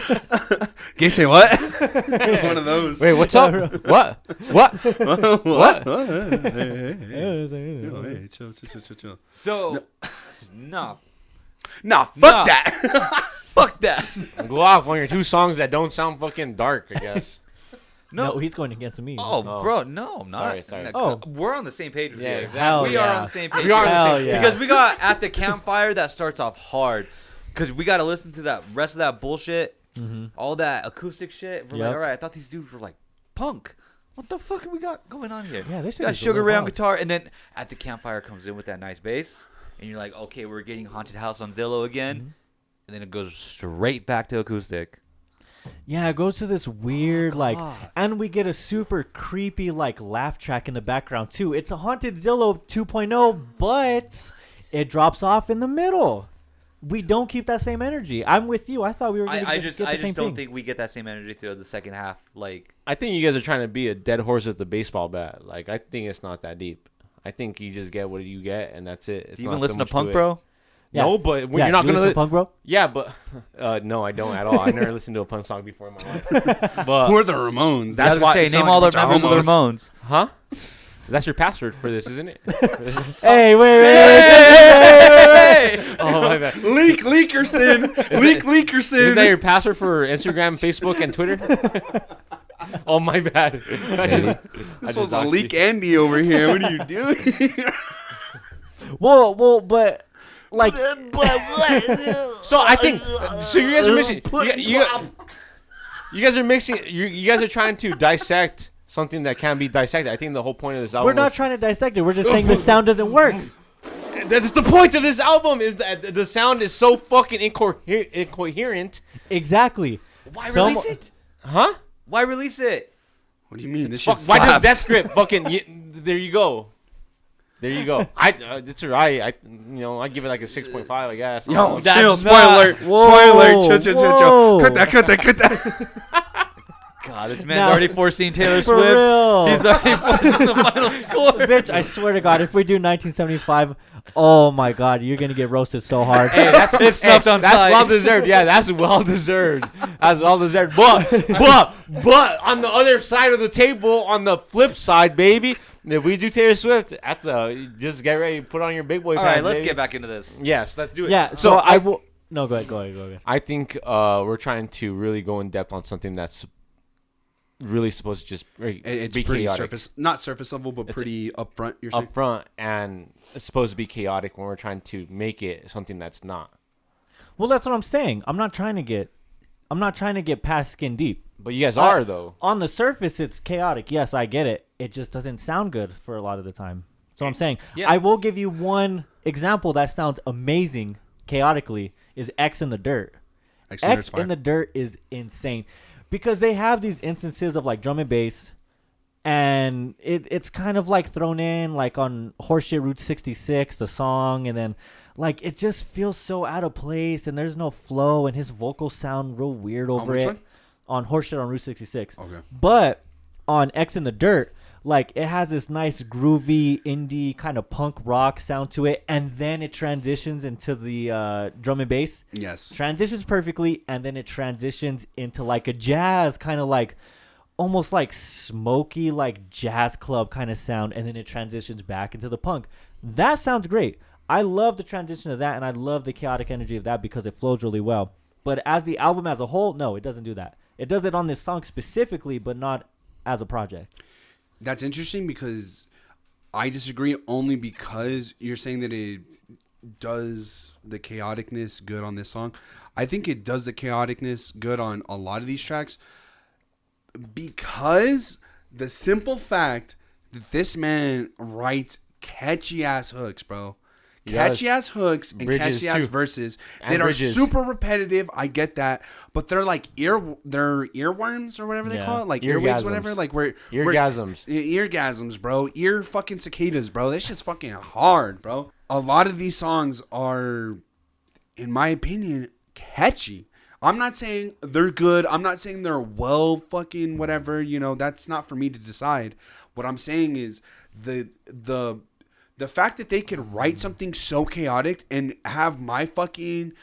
Can you say what? it was one of those. Wait, what's up? what? What? what? Yeah, Hey, chill, chill, chill, chill, chill. So, no. Nah, fuck Nah. that. Fuck that. Go off on your two songs that don't sound fucking dark, I guess. No, he's going against me. Oh, Oh. bro, no, I'm not. Sorry, sorry. No, Oh. 'cause We're on the same page with Yeah, you. exactly. Hell we are yeah. on the same page. We are on the Hell same yeah. Because we got at the campfire that starts off hard. Because we got to listen to that rest of that bullshit, hmm all that acoustic shit. We're Yep. like, all right, I thought these dudes were like punk. What the fuck we got going on here? Yeah, this We got is Sugar Ray on guitar, and then at the campfire comes in with that nice bass, and you're like, okay, we're getting Haunted House on Zillow again, Mm-hmm. and then it goes straight back to acoustic. Yeah, it goes to this weird like, and we get a super creepy like laugh track in the background too. It's a haunted Zillow 2.0, but it drops off in the middle. We don't keep that same energy. I'm with you. I thought we were going to I, I just, just, get the I same just don't thing. think we get that same energy throughout the second half. Like, I think you guys are trying to be a dead horse with a baseball bat. Like, I think it's not that deep. I think you just get what you get, and that's it. It's do you not even listen to much punk, it. bro? Yeah. No, but when yeah, you're not you gonna. listen to Li- punk, bro. yeah, but uh, no, I don't at all. I never listened to a punk song before in my life. But Who are the Ramones? That's why- say, name all like the a bunch members of the. Ramones. huh? That's your password for this, isn't it? Hey, wait, wait, wait. wait, wait! oh my bad. Leak Leakerson. Leak Leakerson. Isn't that Leakerson. your password for Instagram, Facebook, and Twitter? oh my bad. I just- This was a Leak you. Andy over here. What are you doing? well, well, but like, So I think so. You guys are mixing. You, you, you guys are mixing. You, you guys are trying to dissect something that can't be dissected. I think the whole point of this album. we're not was- trying to dissect it. We're just saying the sound doesn't work. That's the point of this album. Is that the sound is so fucking incoher- incoherent. Exactly. Why Some- release it? Huh? Why release it? What do you mean? This Fuck, shit why does slaps. that script fucking? y there you go. There you go. I uh, it's alright. I you know I give it like a six point five. I guess. Yo, don't chill. That's Spoiler not- Whoa, Spoiler alert. Chill, chill, chill, chill. whoa. Cut that, cut that, cut that. God, this man's Now- already foreseen Taylor For Swift. real. He's already foreseen the final score. Bitch, I swear to God, if we do 1975, oh my God, you're gonna get roasted so hard. Hey, that's It's snuffed on That's sight. well deserved. Yeah, that's well deserved. That's well deserved. But but but on the other side of the table, on the flip side, baby, if we do Taylor Swift, that's uh, just get ready, put on your big boy. All pants, right, let's baby. get back into this. Yes, let's do it. yeah. So, I will. No, go ahead. Go ahead. Go ahead. I think uh, we're trying to really go in depth on something that's really supposed to just uh, It's be pretty chaotic. surface, not surface level, but It's- pretty upfront. You're saying. up front and it's supposed to be chaotic when we're trying to make it something that's not. Well, that's what I'm saying. I'm not trying to get. I'm not trying to get past skin deep. But you guys are though. On the surface, it's chaotic. Yes, I get it. It just doesn't sound good for a lot of the time. So I'm saying Yeah. I will give you one example that sounds amazing chaotically is X in the Dirt. Excellent, X in the Dirt is insane because they have these instances of like drum and bass, and it it's kind of like thrown in like on Horseshit Route 66, the song, and then like it just feels so out of place, and there's no flow, and his vocals sound real weird over which it. one? on Horseshit on Route 66. Okay. But on X in the Dirt, like it has this nice groovy indie kind of punk rock sound to it, and then it transitions into the uh, drum and bass. Yes. Transitions perfectly, and then it transitions into like a jazz kind of like almost like smoky like jazz club kind of sound and then it transitions back into the punk. That sounds great. I love the transition of that and i love the chaotic energy of that because it flows really well. But as the album as a whole no it doesn't do that. It does it on this song specifically but not as a project That's interesting because I disagree only because you're saying that it does the chaoticness good on this song. I think it does the chaoticness good on a lot of these tracks because the simple fact that this man writes catchy ass hooks, bro. Catchy ass hooks and Bridges, catchy ass too. verses And that bridges. are super repetitive. I get that, but they're like ear, they're earworms or whatever they Yeah. call it, like earwigs, whatever. Like we're Eargasms. E- eargasms, bro. Ear fucking cicadas, bro. This shit's fucking hard, bro. A lot of these songs are, in my opinion, catchy. I'm not saying they're good. I'm not saying they're well fucking whatever. You know, that's not for me to decide. What I'm saying is the the the fact that they could write something so chaotic and have my fucking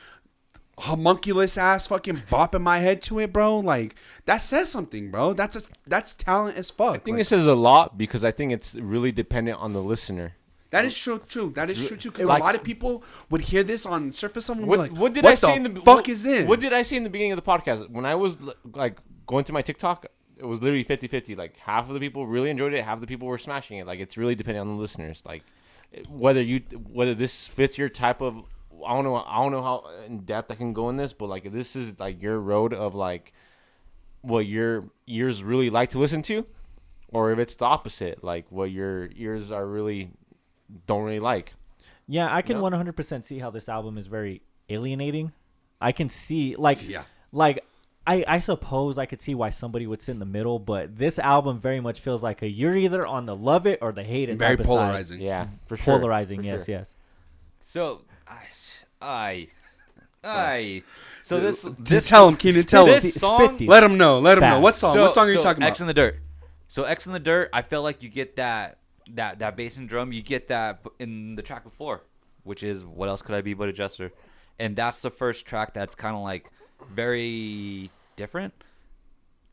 homunculus ass fucking bop in my head to it, bro. Like that says something, bro. That's a, that's talent as fuck. I think Like, it says a lot because I think it's really dependent on the listener. that is true. True. That is true too. Because Like- a lot of people would hear this on surface What, be like, what did what I say the in the fuck what, is this? What did I say in the beginning of the podcast? When I was like going through my TikTok, it was literally 50-50. Like half of the people really enjoyed it, half of the people were smashing it. Like it's really dependent on the listeners. Like whether you whether this fits your type of I don't know I don't know how in depth I can go in this, but like if this is like your road of like what your ears really like to listen to, or if it's the opposite, like what your ears are really don't really like. Yeah, I can No? 100% see how this album is very alienating. I can see like Yeah. like I I suppose I could see why somebody would sit in the middle, but this album very much feels like a you're either on the love it or the hate it Very type of side. polarizing. Yeah, mm-hmm. for sure. Polarizing, for yes, sure. yes. So, I, I, I. So this, Just this tell him, Keenan. Tell him. song. Let him know. Let him know. What song? So- what song are you so talking about? X in the dirt. So X in the dirt. I felt like you get that that that bass and drum. You get that in the track before, which is what else could I be but a jester, and that's the first track that's kind of like very different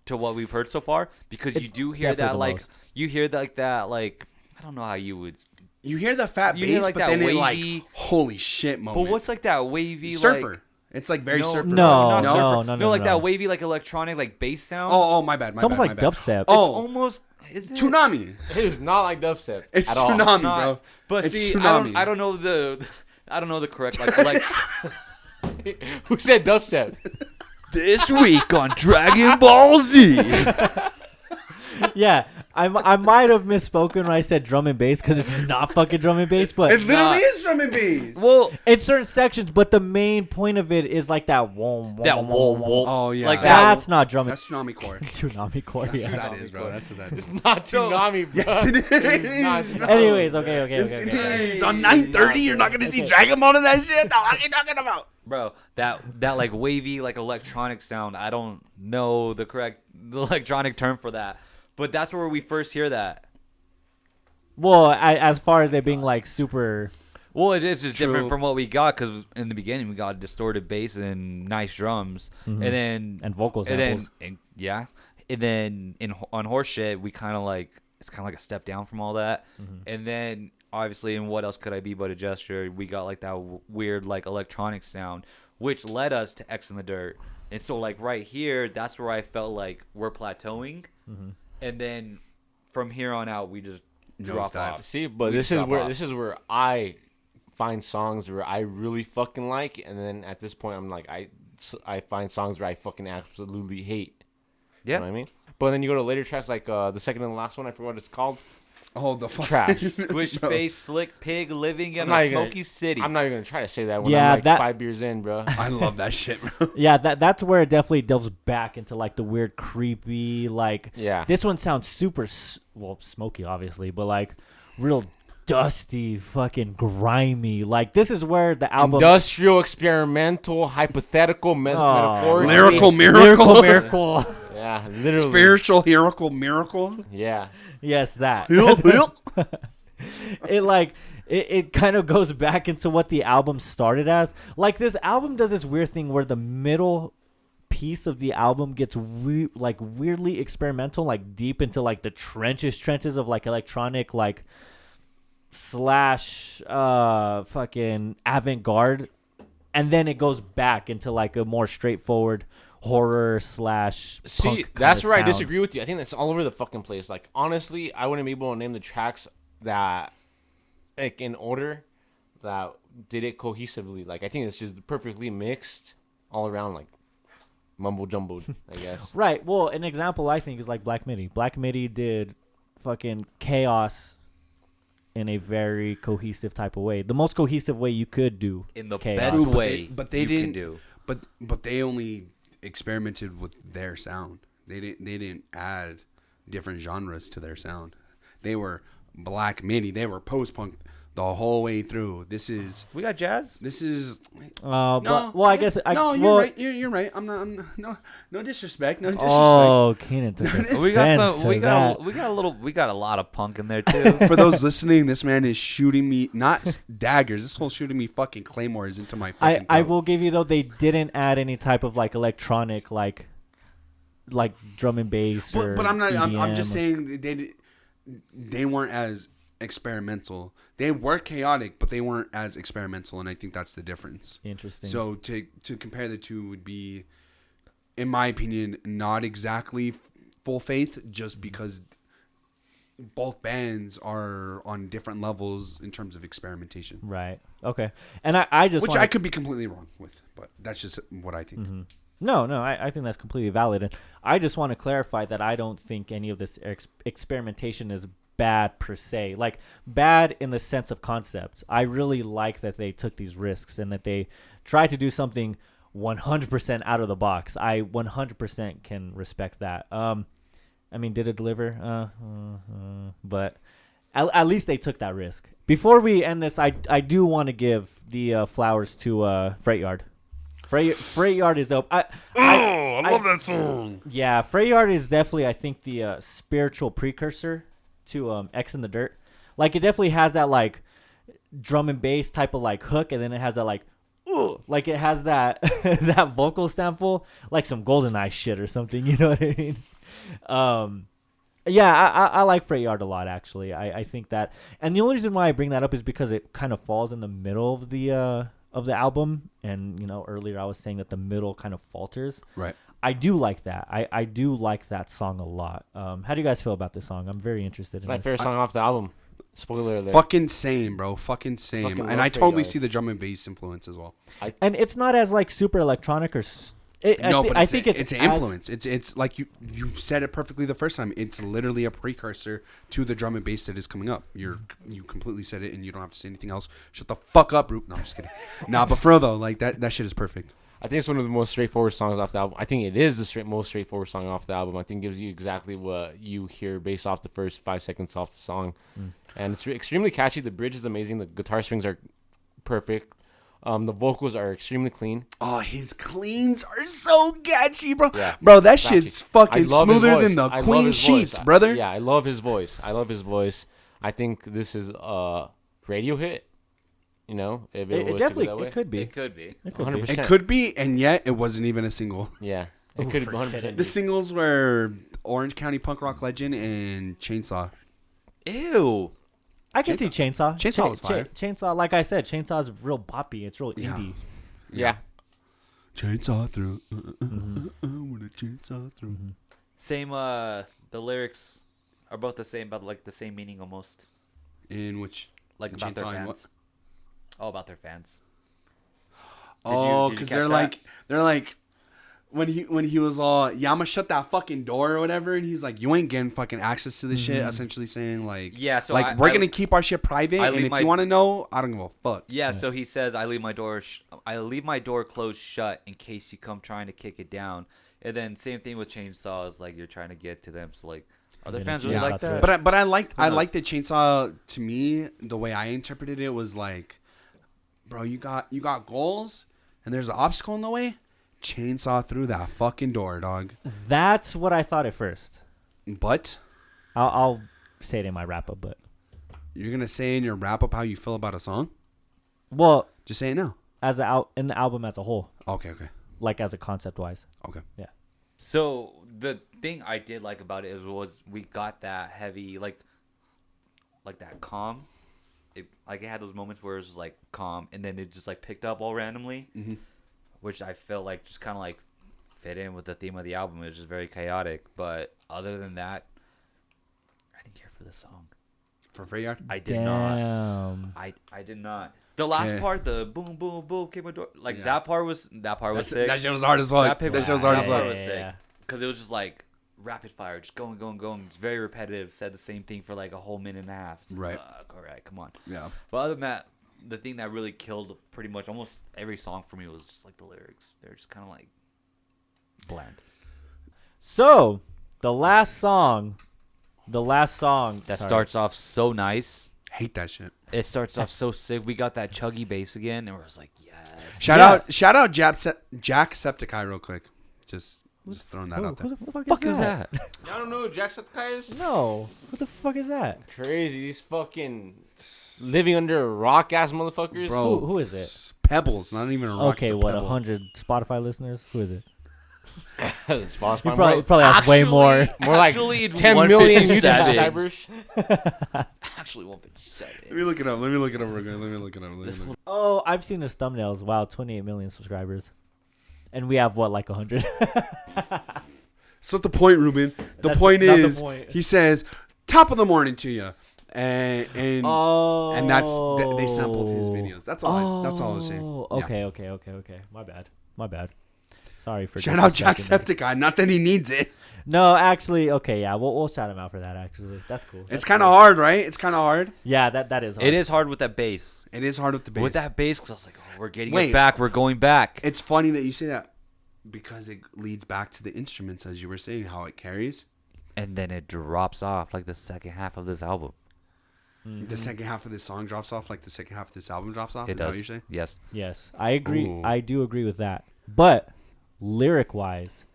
to what we've heard so far because you do hear that like most. you hear that like that like I don't know how you would. you hear the fat You bass, hear, like, but that then it like holy shit moment. But what's like that wavy surfer? like it's like very no, surfer. No, not no, surfer. no, no, no, like no. that wavy like electronic like bass sound. Oh, oh, my bad. My It's almost bad, like bad. dubstep. Oh, it's almost is it? tsunami. It is not like dubstep. It's at all. tsunami, not- bro. But It's see, I don't, I don't know the, I don't know the correct like like Who said dubstep? this week on Dragon Ball Z. yeah, I, m- I might have misspoken when I said drum and bass because it's not fucking drum and bass, but It literally not- is drum and bass. well, in certain sections. But the main point of it is like that whoa, whoa, that whoa, whoa whoa. Oh, yeah. like that. That's not drum and bass that's tsunami core. tsunami core. That's Yeah. what that is, bro. That's what that is. It's not tsunami, bro. Yes, it It is not is. tsunami. Anyways, okay, okay, Yes, okay. it okay. is. On 9:30, you're not gonna see Dragon Ball in that shit. The fuck are you talking about? bro that that like wavy like electronic sound i don't know the correct the electronic term for that but that's where we first hear that. Well, I, as far as it being like super, well it is just True. different from what we got because in the beginning we got distorted bass and nice drums. Mm-hmm. And then and vocal and then and, yeah. And then in on horseshit we kind of like it's kind of like a step down from all that. Mm-hmm. And then obviously and what else could i be but a jester we got like that w- weird like electronic sound which led us to x in the dirt. And so like right here that's where i felt like we're plateauing mm-hmm. And then from here on out we just drop Nosedive. off See, but We this is where off. this is where I find songs where I really fucking like, and then at this point I'm like I I find songs where I fucking absolutely hate. You yeah know what I mean? But then you go to later tracks like uh, the second and the last one. I forgot what it's called. Oh, the fuck. Trash. squish Bro. face slick pig living in I'm not a even gonna- smoky city I'm not even gonna try to say that when Yeah, I'm like that- five beers in, bro. I love that shit, bro. yeah, that that's where it definitely delves back into like the weird, creepy, like Yeah. this one sounds super, s- well, smoky, obviously, but like real dusty, fucking grimy. Like this is where the album Industrial, experimental, hypothetical, me- Oh, metaphorical. Lyrical Miracle miracle. Miracle. Yeah, literally. Spiritual miracle miracle. Yeah. yes, that. it like it, it kind of goes back into what the album started as. Like this album does this weird thing where the middle piece of the album gets we- like weirdly experimental, like deep into like the trenches, trenches of like electronic, like slash uh fucking avant-garde and then it goes back into like a more straightforward horror slash See, punk that's where I disagree with you. I think that's all over the fucking place. Like, honestly, I wouldn't be able to name the tracks that, like, in order that did it cohesively. Like, I think it's just perfectly mixed all around, like, mumble jumbled, I guess. Right. Well, an example I think is like Black Midi. Black Midi did fucking chaos in a very cohesive type of way. The most cohesive way you could do In the chaos. best True, but they- way but they you didn't- can do. But but they only experimented with their sound. They didn't they didn't add different genres to their sound. They were black midi. They were post punk the whole way through. This is We got jazz. this is Uh, no. but, well, I guess I no. You're well, right. You're, you're right. I'm not. I'm not- no no disrespect. No disrespect. Oh, Keenan took We got some. to We got. that. A, we got a little. We got a lot of punk in there too. For those listening, this man is shooting me not s- daggers. This whole shooting me fucking claymores into my I, fucking. I throat. will give you though they didn't add any type of like electronic like like drum and bass or But, but I'm not. I'm, I'm just EDM. saying they. They weren't as experimental. They were chaotic, but they weren't as experimental, and I think that's the difference. interesting. So to to compare the two would be, in my opinion, not exactly full faith, just because both bands are on different levels in terms of experimentation, right. Okay. And I I just which I could be completely wrong with, but that's just what I think. Mm-hmm. No, no, I, I think that's completely valid. And I just want to clarify that I don't think any of this ex- experimentation is bad per se. Like, bad in the sense of concept. I really like that they took these risks and that they tried to do something 100% out of the box. I 100% can respect that. Um, I mean, did it deliver? Uh, uh, uh, but at, at least they took that risk. Before we end this, I, I do want to give the uh, flowers to uh, Freight Yard. Freight, Freight Yard is dope. I, I, I love that song. Yeah, Freight Yard is definitely, I think, the uh, spiritual precursor to um, X in the Dirt. Like, it definitely has that, like, drum and bass type of, like, hook, and then it has that, like, ooh, like it has that that vocal sample, like some GoldenEye shit or something. You know what I mean? Um, yeah, I, I, I like Freight Yard a lot actually. I, I think that, and the only reason why I bring that up is because it kind of falls in the middle of the uh, of the album, and you know earlier I was saying that the middle kind of falters. Right. I do like that. I, I do like that song a lot. Um, how do you guys feel about this song? I'm very interested in My this. favorite song off the album. Spoiler alert. Fucking same, bro. Fucking same. Fucking and I totally see the drum and bass influence as well. and it's not as like super electronic or. S- it, I, no, thi- but I it's, think a, it's, it's an as- influence. It's it's like you you said it perfectly the first time. It's literally a precursor to the drum and bass that is coming up. You're you completely said it, and you don't have to say anything else. Shut the fuck up, Root. No, I'm just kidding. nah, but for real though, like that that shit is perfect. I think it's one of the most straightforward songs off the album. I think it is the straight, most straightforward song off the album. I think it gives you exactly what you hear based off the first five seconds off the song, and it's re- extremely catchy. The bridge is amazing. The guitar strings are perfect. Um, the vocals are extremely clean. Oh, his cleans are so catchy, bro. Yeah. Bro, that Catchy. shit's fucking I love his smoother than the I Queen sheets, voice. I- brother. yeah, I love his voice. I love his voice. I think this is a radio hit. You know, if it, It, it was to be definitely that way. it could be. It could be. It could 100%. be. It could be, and yet it wasn't even a single. Yeah, it Ooh, could forget 100. percent The singles were Orange County Punk Rock Legend and Chainsaw. Ew. I can see Chainsaw. Chainsaw was fire. Chainsaw, like I said, Chainsaw is real boppy. It's real Yeah. indie. Yeah. Chainsaw through. Uh, uh, uh, Mm-hmm. uh, uh, with a chainsaw through. Same. Uh, the lyrics are both the same, but like the same meaning almost. In which? Like In about their Chainsaw and what? fans. Oh, about their fans. Did Oh, because they're that? like they're like when he when he was all yeah, I'm gonna shut that fucking door or whatever, and he's like, you ain't getting fucking access to this shit. Mm-hmm. Essentially saying like, Yeah, so like I- we're I- gonna keep our shit private, I and leave if my- you want to know, I don't give a fuck. Yeah, so he says, "I leave my door. Sh- I leave my door closed shut in case you come trying to kick it down." And then same thing with chainsaws, like you're trying to get to them. So like, Other You know, fans really Yeah. like that. But I, but I liked I Yeah. liked the chainsaw. To me, the way I interpreted it was like, bro, you got you got goals, and there's an obstacle in the way. Chainsaw through that fucking door, dog. That's what I thought at first. But I'll, I'll say it in my wrap up, but you're gonna say in your wrap up how you feel about a song. well, Just say it now. as a out in the album as a whole, Okay, okay, like as a concept wise. okay. Yeah. So the thing I did like about it is was we got that heavy like like that calm. It like it had those moments where it was like calm and then it just like picked up all randomly, Mhm. which I felt like just kind of like fit in with the theme of the album. It was just very chaotic, but other than that, I didn't care for the song. For Freight Yard. I did not. I I did not. The last Yeah. part, the boom boom boom, came a door. Like Yeah. that part was that part was That, sick. that shit was hard as fuck. That pick That was- shit was hard that as part fuck. was Yeah, sick yeah. because it was just like rapid fire, just going, going, going. It's very repetitive. Said the same thing for like a whole minute and a half. It's Right. Fuck, all right, come on. Yeah. But other than that, the thing that really killed pretty much almost every song for me was just like the lyrics. They're just kind of like bland. So the last song, the last song That sorry. starts off so nice. Hate that shit. It starts off so sick. We got that chuggy bass again, and we're just like, yes. Shout Yeah. out, shout out, Jap Se- Jacksepticeye real quick. Just, just throwing that Who, out there. who the fuck, fuck is, is that? that? I don't know who Jacksepticeye is. No, who the fuck is that? Crazy. These fucking living under a rock ass motherfuckers. Bro, Who- who is it? Pebbles, not even a rock. okay, a what a pebble. hundred Spotify listeners? Who is it? It's Spotify. You More probably, like- probably has way more. more like Actually, it's 10 million YouTube 157. subscribers. Actually, 157. Let me look it up. Let me look it up. Real quick. Let me look it up. Let me look it Oh, I've seen his thumbnails. Wow, 28 million subscribers, and we have what like a hundred. That's not the point, Ruben. The That's point not the is, point. he says, "Top of the morning to you," and and oh, and that's th- they sampled his oh. videos. That's all. I, that's all I was saying. Oh, Yeah. Okay, okay, okay, okay. My bad. My bad. Sorry for Shout out disrespecting me. Jacksepticeye. Not that he needs it. No, actually, okay, yeah, we'll we'll shout him out for that. Actually, that's cool. It's kind of cool. hard, right? It's kind of hard. Yeah, that that is. Hard. It is hard with that bass. It is hard with the bass. With that bass, because I was like, oh, we're getting Wait. it back. We're going back. it's funny that you say that because it leads back to the instruments, as you were saying, how it carries. and then it drops off like the second half of this album. Mm-hmm. The second half of this song drops off, like the second half of this album drops off. It is that does. what you're saying? Yes. Yes, I agree. Ooh. I do agree with that. But lyric wise,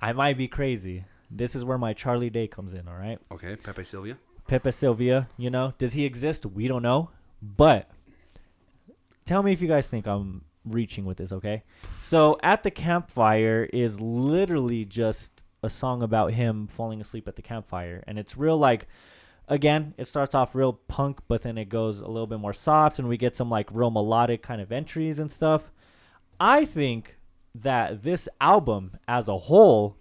I might be crazy. This is where my Charlie Day comes in. All right, Okay, Pepe Silvia. Pepe Silvia. You know, does he exist? We don't know. But tell me if you guys think I'm reaching with this. Okay, so at the campfire is literally just a song about him falling asleep at the campfire, and it's real like. Again, it starts off real punk, but then it goes a little bit more soft, and we get some like real melodic kind of entries and stuff. I think that this album as a whole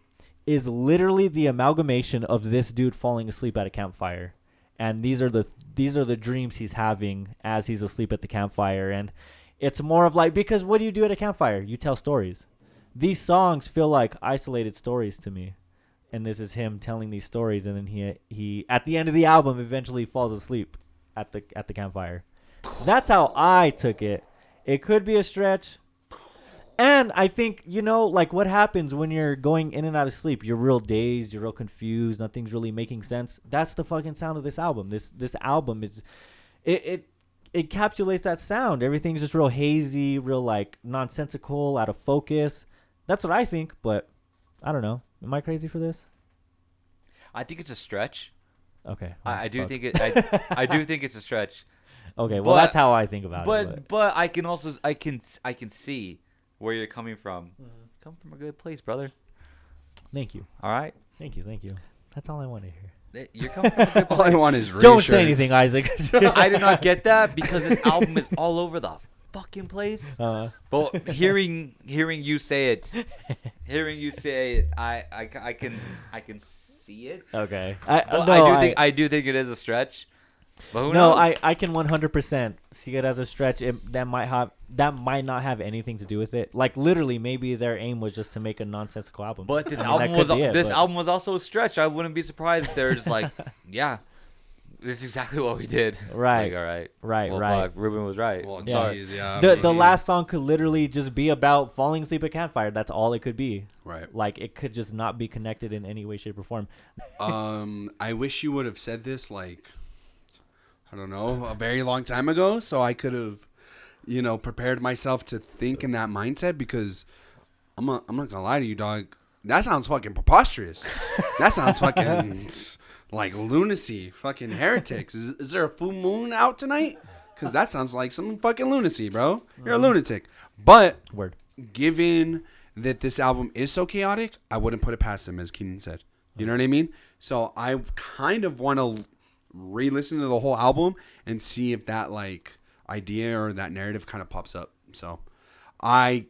is literally the amalgamation of this dude falling asleep at a campfire. And these are the these are the dreams he's having as he's asleep at the campfire and it's more of like because what do you do at a campfire? You tell stories. These songs feel like isolated stories to me. And this is him telling these stories and then he he at the end of the album eventually falls asleep at the at the campfire. That's how I took it. It could be a stretch. And I think, you know, like what happens when you're going in and out of sleep? You're real dazed, you're real confused, nothing's really making sense. That's the fucking sound of this album. This this album is it it it encapsulates that sound. Everything's just real hazy, real like nonsensical, out of focus. That's what I think, but I don't know. Am I crazy for this? I think it's a stretch. Okay. I, I do fuck. think it. I, I do think it's a stretch. Okay, well but- that's how I think about it. But but I can also I can I can see where you're coming from. Come from a good place, brother. Thank you. All right. Thank you. Thank you. That's all I want to hear. You're coming from a good All I want is Don't say reassurance. anything, Isaac. I did not get that because this album is all over the fucking place. uh, But hearing hearing you say it, hearing you say it, I, I, I can I can see it. okay. I, But no, I do I- think I do think it is a stretch. But who no, knows? I, I can 100% see it as a stretch. It, that might have that might not have anything to do with it. Like literally, maybe their aim was just to make a nonsensical album. But this I mean, album could was it, this but- album was also a stretch. I wouldn't be surprised if they're just like, yeah, This is exactly what we did. Right. Like, all right. Right, well, right. Fuck, Ruben was right. Well, Yeah. Geez, yeah. the I the mean, last song could literally just be about falling asleep at campfire. That's all it could be. Right. Like it could just not be connected in any way, shape, or form. Um, I wish you would have said this like, I don't know, a very long time ago, so I could have, you know, prepared myself to think in that mindset. Because I'm not, I'm not gonna lie to you, dog. That sounds fucking preposterous. that sounds fucking like lunacy. Fucking heretics. Is, is there a full moon out tonight? Because that sounds like some fucking lunacy, bro. You're a mm. lunatic. But Word. given that this album is so chaotic, I wouldn't put it past them, as Keenan said. You know what I mean? So I kind of want to re-listen to the whole album and see if that like idea or that narrative kind of pops up. So I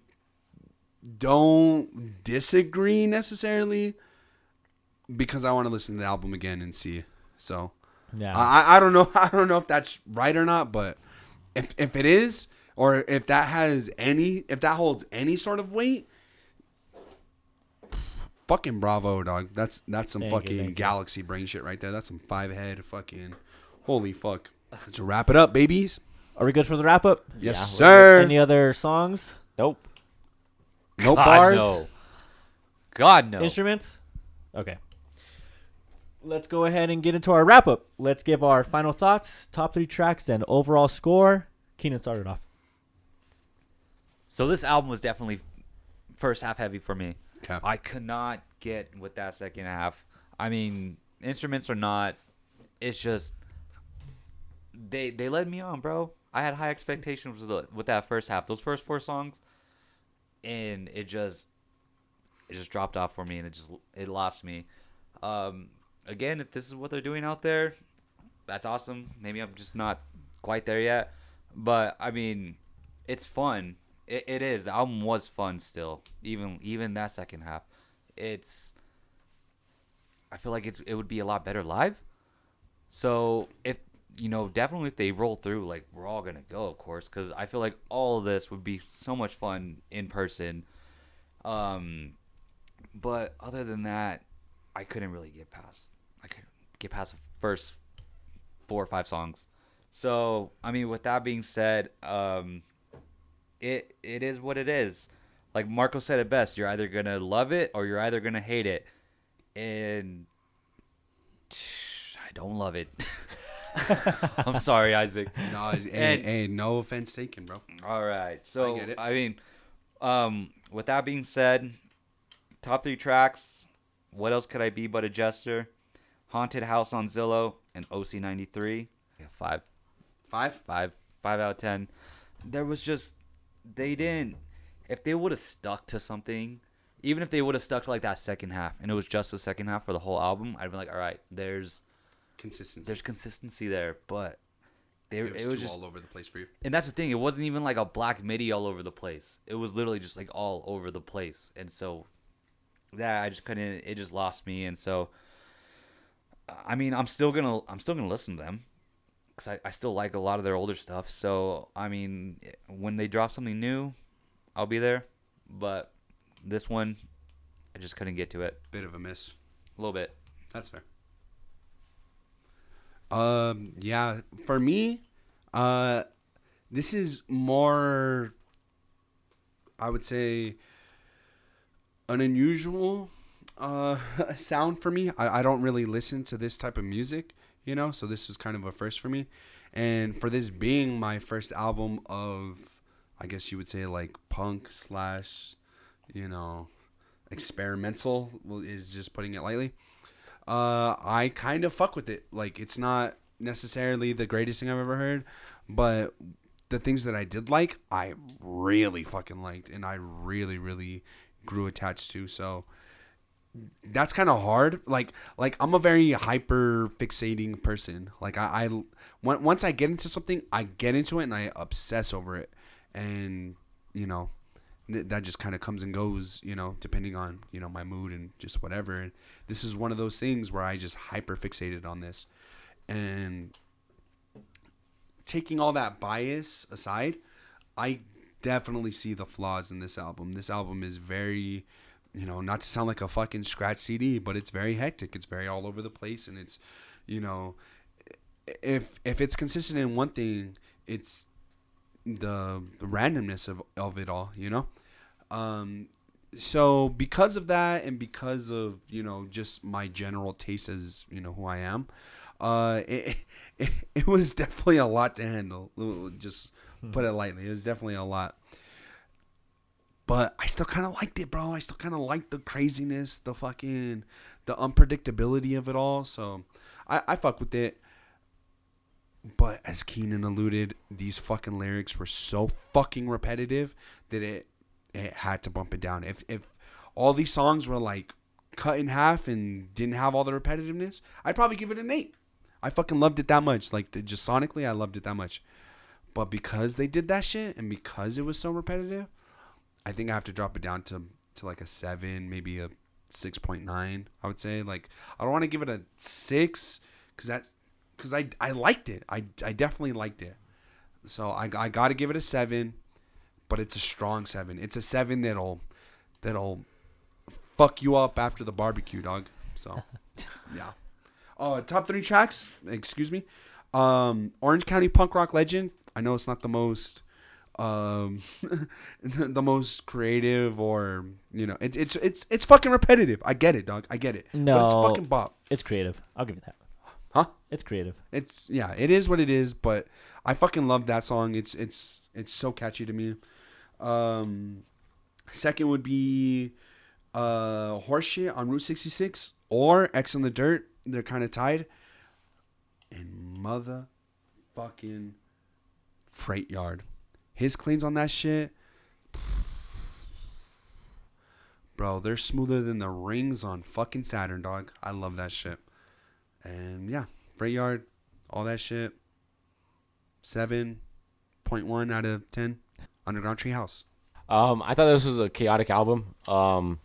don't disagree necessarily because I want to listen to the album again and see. So Yeah. I, I don't know I don't know if that's right or not, but if if it is or if that has any if that holds any sort of weight, fucking bravo, dog. That's that's some Thank fucking you. galaxy brain shit right there. That's some five head fucking holy fuck. Let's wrap it up, babies. Are we good for the wrap up? Yes, Yeah, sir. Any other songs? Nope. Nope. God, bars? no. God no. Instruments? Okay. Let's go ahead and get into our wrap up. Let's give our final thoughts, top three tracks, and overall score. Keenan started off. So this album was definitely first half heavy for me. I could not get with that second half. I mean, instruments are not, it's just they they led me on, bro. I had high expectations with the, with that first half. Those first four songs, and it just it just dropped off for me, and it just it lost me. Um, again, if this is what they're doing out there, that's awesome. Maybe I'm just not quite there yet, but I mean, it's fun. It, it is. The album was fun still, even even that second half. It's. I feel like it's it would be a lot better live. So if you know, definitely if they roll through, like we're all gonna go, of course, because I feel like all of this would be so much fun in person. Um, but other than that, I couldn't really get past. I couldn't get past the first four or five songs. So I mean, with that being said, um, it it is what it is. Like Marco said it best. You're either gonna love it or you're either gonna hate it, and I don't love it. I'm sorry, Isaac. No, hey, And- hey, no offense taken, bro. All right. So I. I mean, um, with that being said, top three tracks. What else could I be but a jester? Haunted House on Zillow and OC93. Yeah, five, Five. five, five out of ten. There was just they didn't. If they would have stuck to something, even if they would have stuck to like that second half, and it was just the second half for the whole album, I'd be like, all right, there's Consistency. there's consistency there, but. They, it was, it was just all over the place for you. and that's the thing. It wasn't even like a black midi all over the place. It was literally just like all over the place. And so that I just couldn't. It just lost me. And so I mean, I'm still gonna I'm still gonna listen to them because I, I still like a lot of their older stuff. So I mean, when they drop something new, I'll be there. But this one, I just couldn't get to it Bit of a miss. a little bit. That's fair. Um, yeah, for me, uh, this is more, I would say, an unusual uh, sound for me. I, I don't really listen to this type of music, you know, so this was kind of a first for me. And for this being my first album of, I guess you would say, like punk slash, you know, experimental, is just putting it lightly uh, I kind of fuck with it. Like it's not necessarily the greatest thing I've ever heard, but the things that I did like, I really fucking liked, and I really, really grew attached to. So that's kind of hard. Like, like I'm a very hyper fixating person. Like I, I, on- once I get into something, I get into it and I obsess over it, and you know, th- that just kind of comes and goes, you know, depending on you know my mood and just whatever. And this is one of those things where I just hyper fixated on this, and taking all that bias aside, I definitely see the flaws in this album. This album is very, you know, not to sound like a fucking scratch CD, but it's very hectic. It's very all over the place, and it's, you know, if if it's consistent in one thing, it's the the randomness of of it all, you know. Um, so because of that, and because of you know just my general taste as you know who I am, uh, it it, it was definitely a lot to handle. Just put it lightly, it was definitely a lot. But I still kind of liked it, bro. I still kind of liked the craziness, the fucking, the unpredictability of it all. So, I I fuck with it. But as Keenan alluded, these fucking lyrics were so fucking repetitive that it it had to bump it down. If if all these songs were like cut in half and didn't have all the repetitiveness, I'd probably give it an eight. I fucking loved it that much. Like the, just sonically, I loved it that much. But because they did that shit and because it was so repetitive, I think I have to drop it down to to like a seven, maybe a six point nine. I would say like I don't want to give it a six because that's because I I liked it. I I definitely liked it. So I I got to give it a seven, but it's a strong seven. It's a seven that'll that'll fuck you up after the barbecue, dog. So yeah. Uh, top three tracks. Excuse me. Um, Orange County Punk Rock Legend. I know it's not the most um the most creative or you know it's it's it's it's fucking repetitive. I get it, dog. I get it. but No. it's fucking bop. It's creative. I'll give you that. Huh? It's creative. It's yeah, it is what it is, but I fucking love that song. It's it's it's so catchy to me. Um second would be uh Horseshit on Route 66 or X in the Dirt. They're kind of tied. And motherfucking Freight Yard. His cleans on that shit. Bro, they're smoother than the rings on fucking Saturn, dog. I love that shit. And yeah, Freight Yard, all that shit. Seven point one out of ten. Underground Treehouse. Um, I thought this was a chaotic album. Um,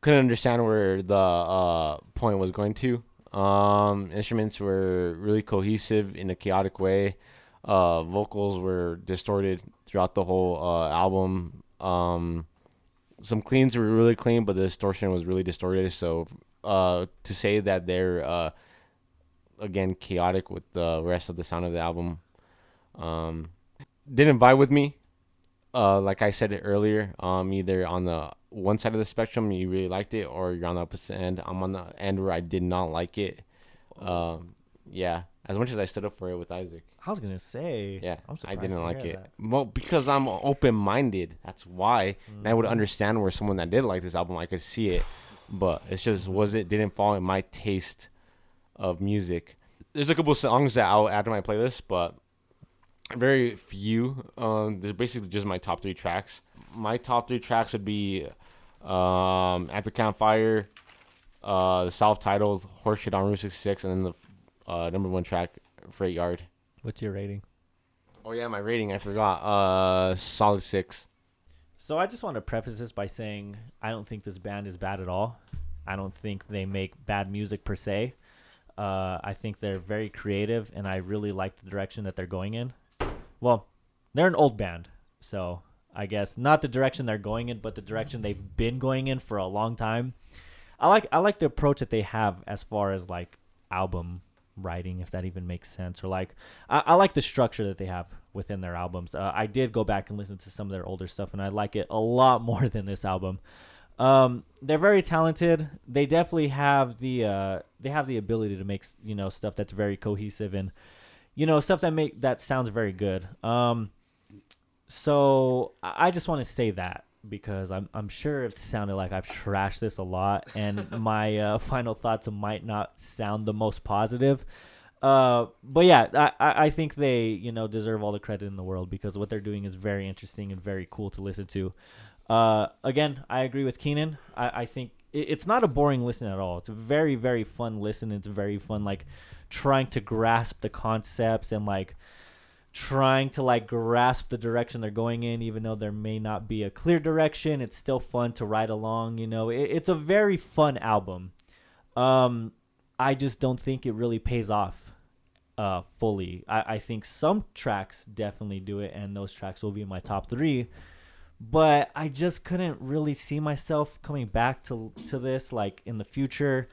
couldn't understand where the uh, point was going to. Um, instruments were really cohesive in a chaotic way. Uh, vocals were distorted throughout the whole uh, album. Um, some cleans were really clean, but the distortion was really distorted. So uh, to say that they're uh, again chaotic with the rest of the sound of the album um, didn't vibe with me. Uh, like I said earlier, um, either on the one side of the spectrum you really liked it, or you're on the opposite end. I'm on the end where I did not like it. Um, yeah, as much as I stood up for it with Isaac. I was gonna say. Yeah, I'm I didn't like it. that. Well, because I'm open minded. That's why. And I would understand where someone that did like this album, I could see it. But it's just was it didn't fall in my taste of music. There's a couple songs that I'll add to my playlist, but very few. Um, they're basically just my top three tracks. My top three tracks would be um, At the Campfire, uh, the self-titled Horseshit on Route 66, and then the uh, number one track, Freight Yard. What's your rating? Oh yeah, my rating I forgot. Uh, solid six. So I just want to preface this by saying I don't think this band is bad at all. I don't think they make bad music per se. Uh, I think they're very creative, and I really like the direction that they're going in. Well, they're an old band, so I guess not the direction they're going in, but the direction they've been going in for a long time. I like I like the approach that they have as far as like album writing, if that even makes sense, or like I, I like the structure that they have within their albums. Uh, I did go back and listen to some of their older stuff, and I like it a lot more than this album. Um, they're very talented. They definitely have the uh, they have the ability to make you know stuff that's very cohesive and you know stuff that make that sounds very good. Um, so I I just want to say that because I'm I'm sure it sounded like I've trashed this a lot, and my uh, final thoughts might not sound the most positive. Uh, but yeah, I, I think they you know deserve all the credit in the world because what they're doing is very interesting and very cool to listen to. Uh, again, I agree with Keenan. I, I think it, it's not a boring listen at all. It's a very very fun listen. It's very fun like trying to grasp the concepts and like trying to like grasp the direction they're going in even though there may not be a clear direction. It's still fun to ride along you know. It, it's a very fun album. Um i just don't think it really pays off uh fully. I, I think some tracks definitely do it and those tracks will be in my top three. But i just couldn't really see myself coming back to to this like in the future.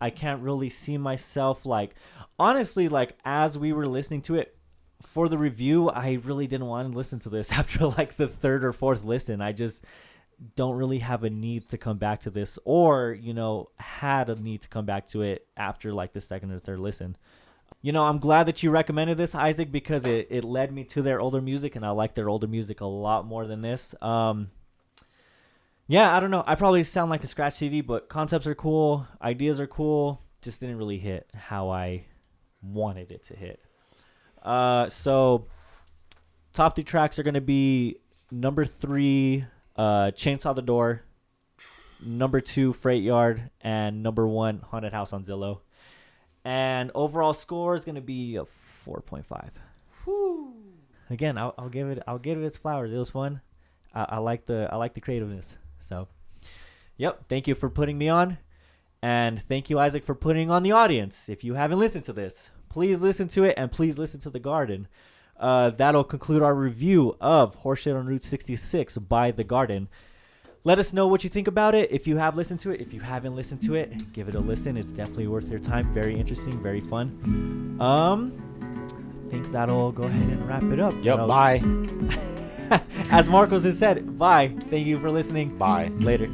I can't really see myself like honestly like as we were listening to it for the review, I really didn't want to listen to this after like the third or fourth listen. I just don't really have a need to come back to this or, you know, had a need to come back to it after like the second or third listen. You know, I'm glad that you recommended this, Isaac, because it, it led me to their older music and I like their older music a lot more than this. Um yeah, I don't know. I probably sound like a scratch CD, but concepts are cool, ideas are cool. Just didn't really hit how I wanted it to hit. Uh, so top three tracks are gonna be number three, uh, Chainsaw the Door, number two, Freight Yard, and number one, Haunted House on Zillow. And overall score is gonna be a four point five. Again, I'll, I'll give it I'll give it its flowers. It was fun. I, I like the I like the creativeness. So, yep. Thank you for putting me on, and thank you Isaac for putting on the audience. If you haven't listened to this, please listen to it and please listen to the Garden. Uh, that'll conclude our review of Horseshit on Route 66 by The Garden. Let us know what you think about it. If you have listened to it, if you haven't listened to it, give it a listen. It's definitely worth your time. Very interesting, very fun. Um, I think that'll go ahead and wrap it up. Yep. That'll- Bye. As Marcos has said, bye. Thank you for listening. Bye. Later.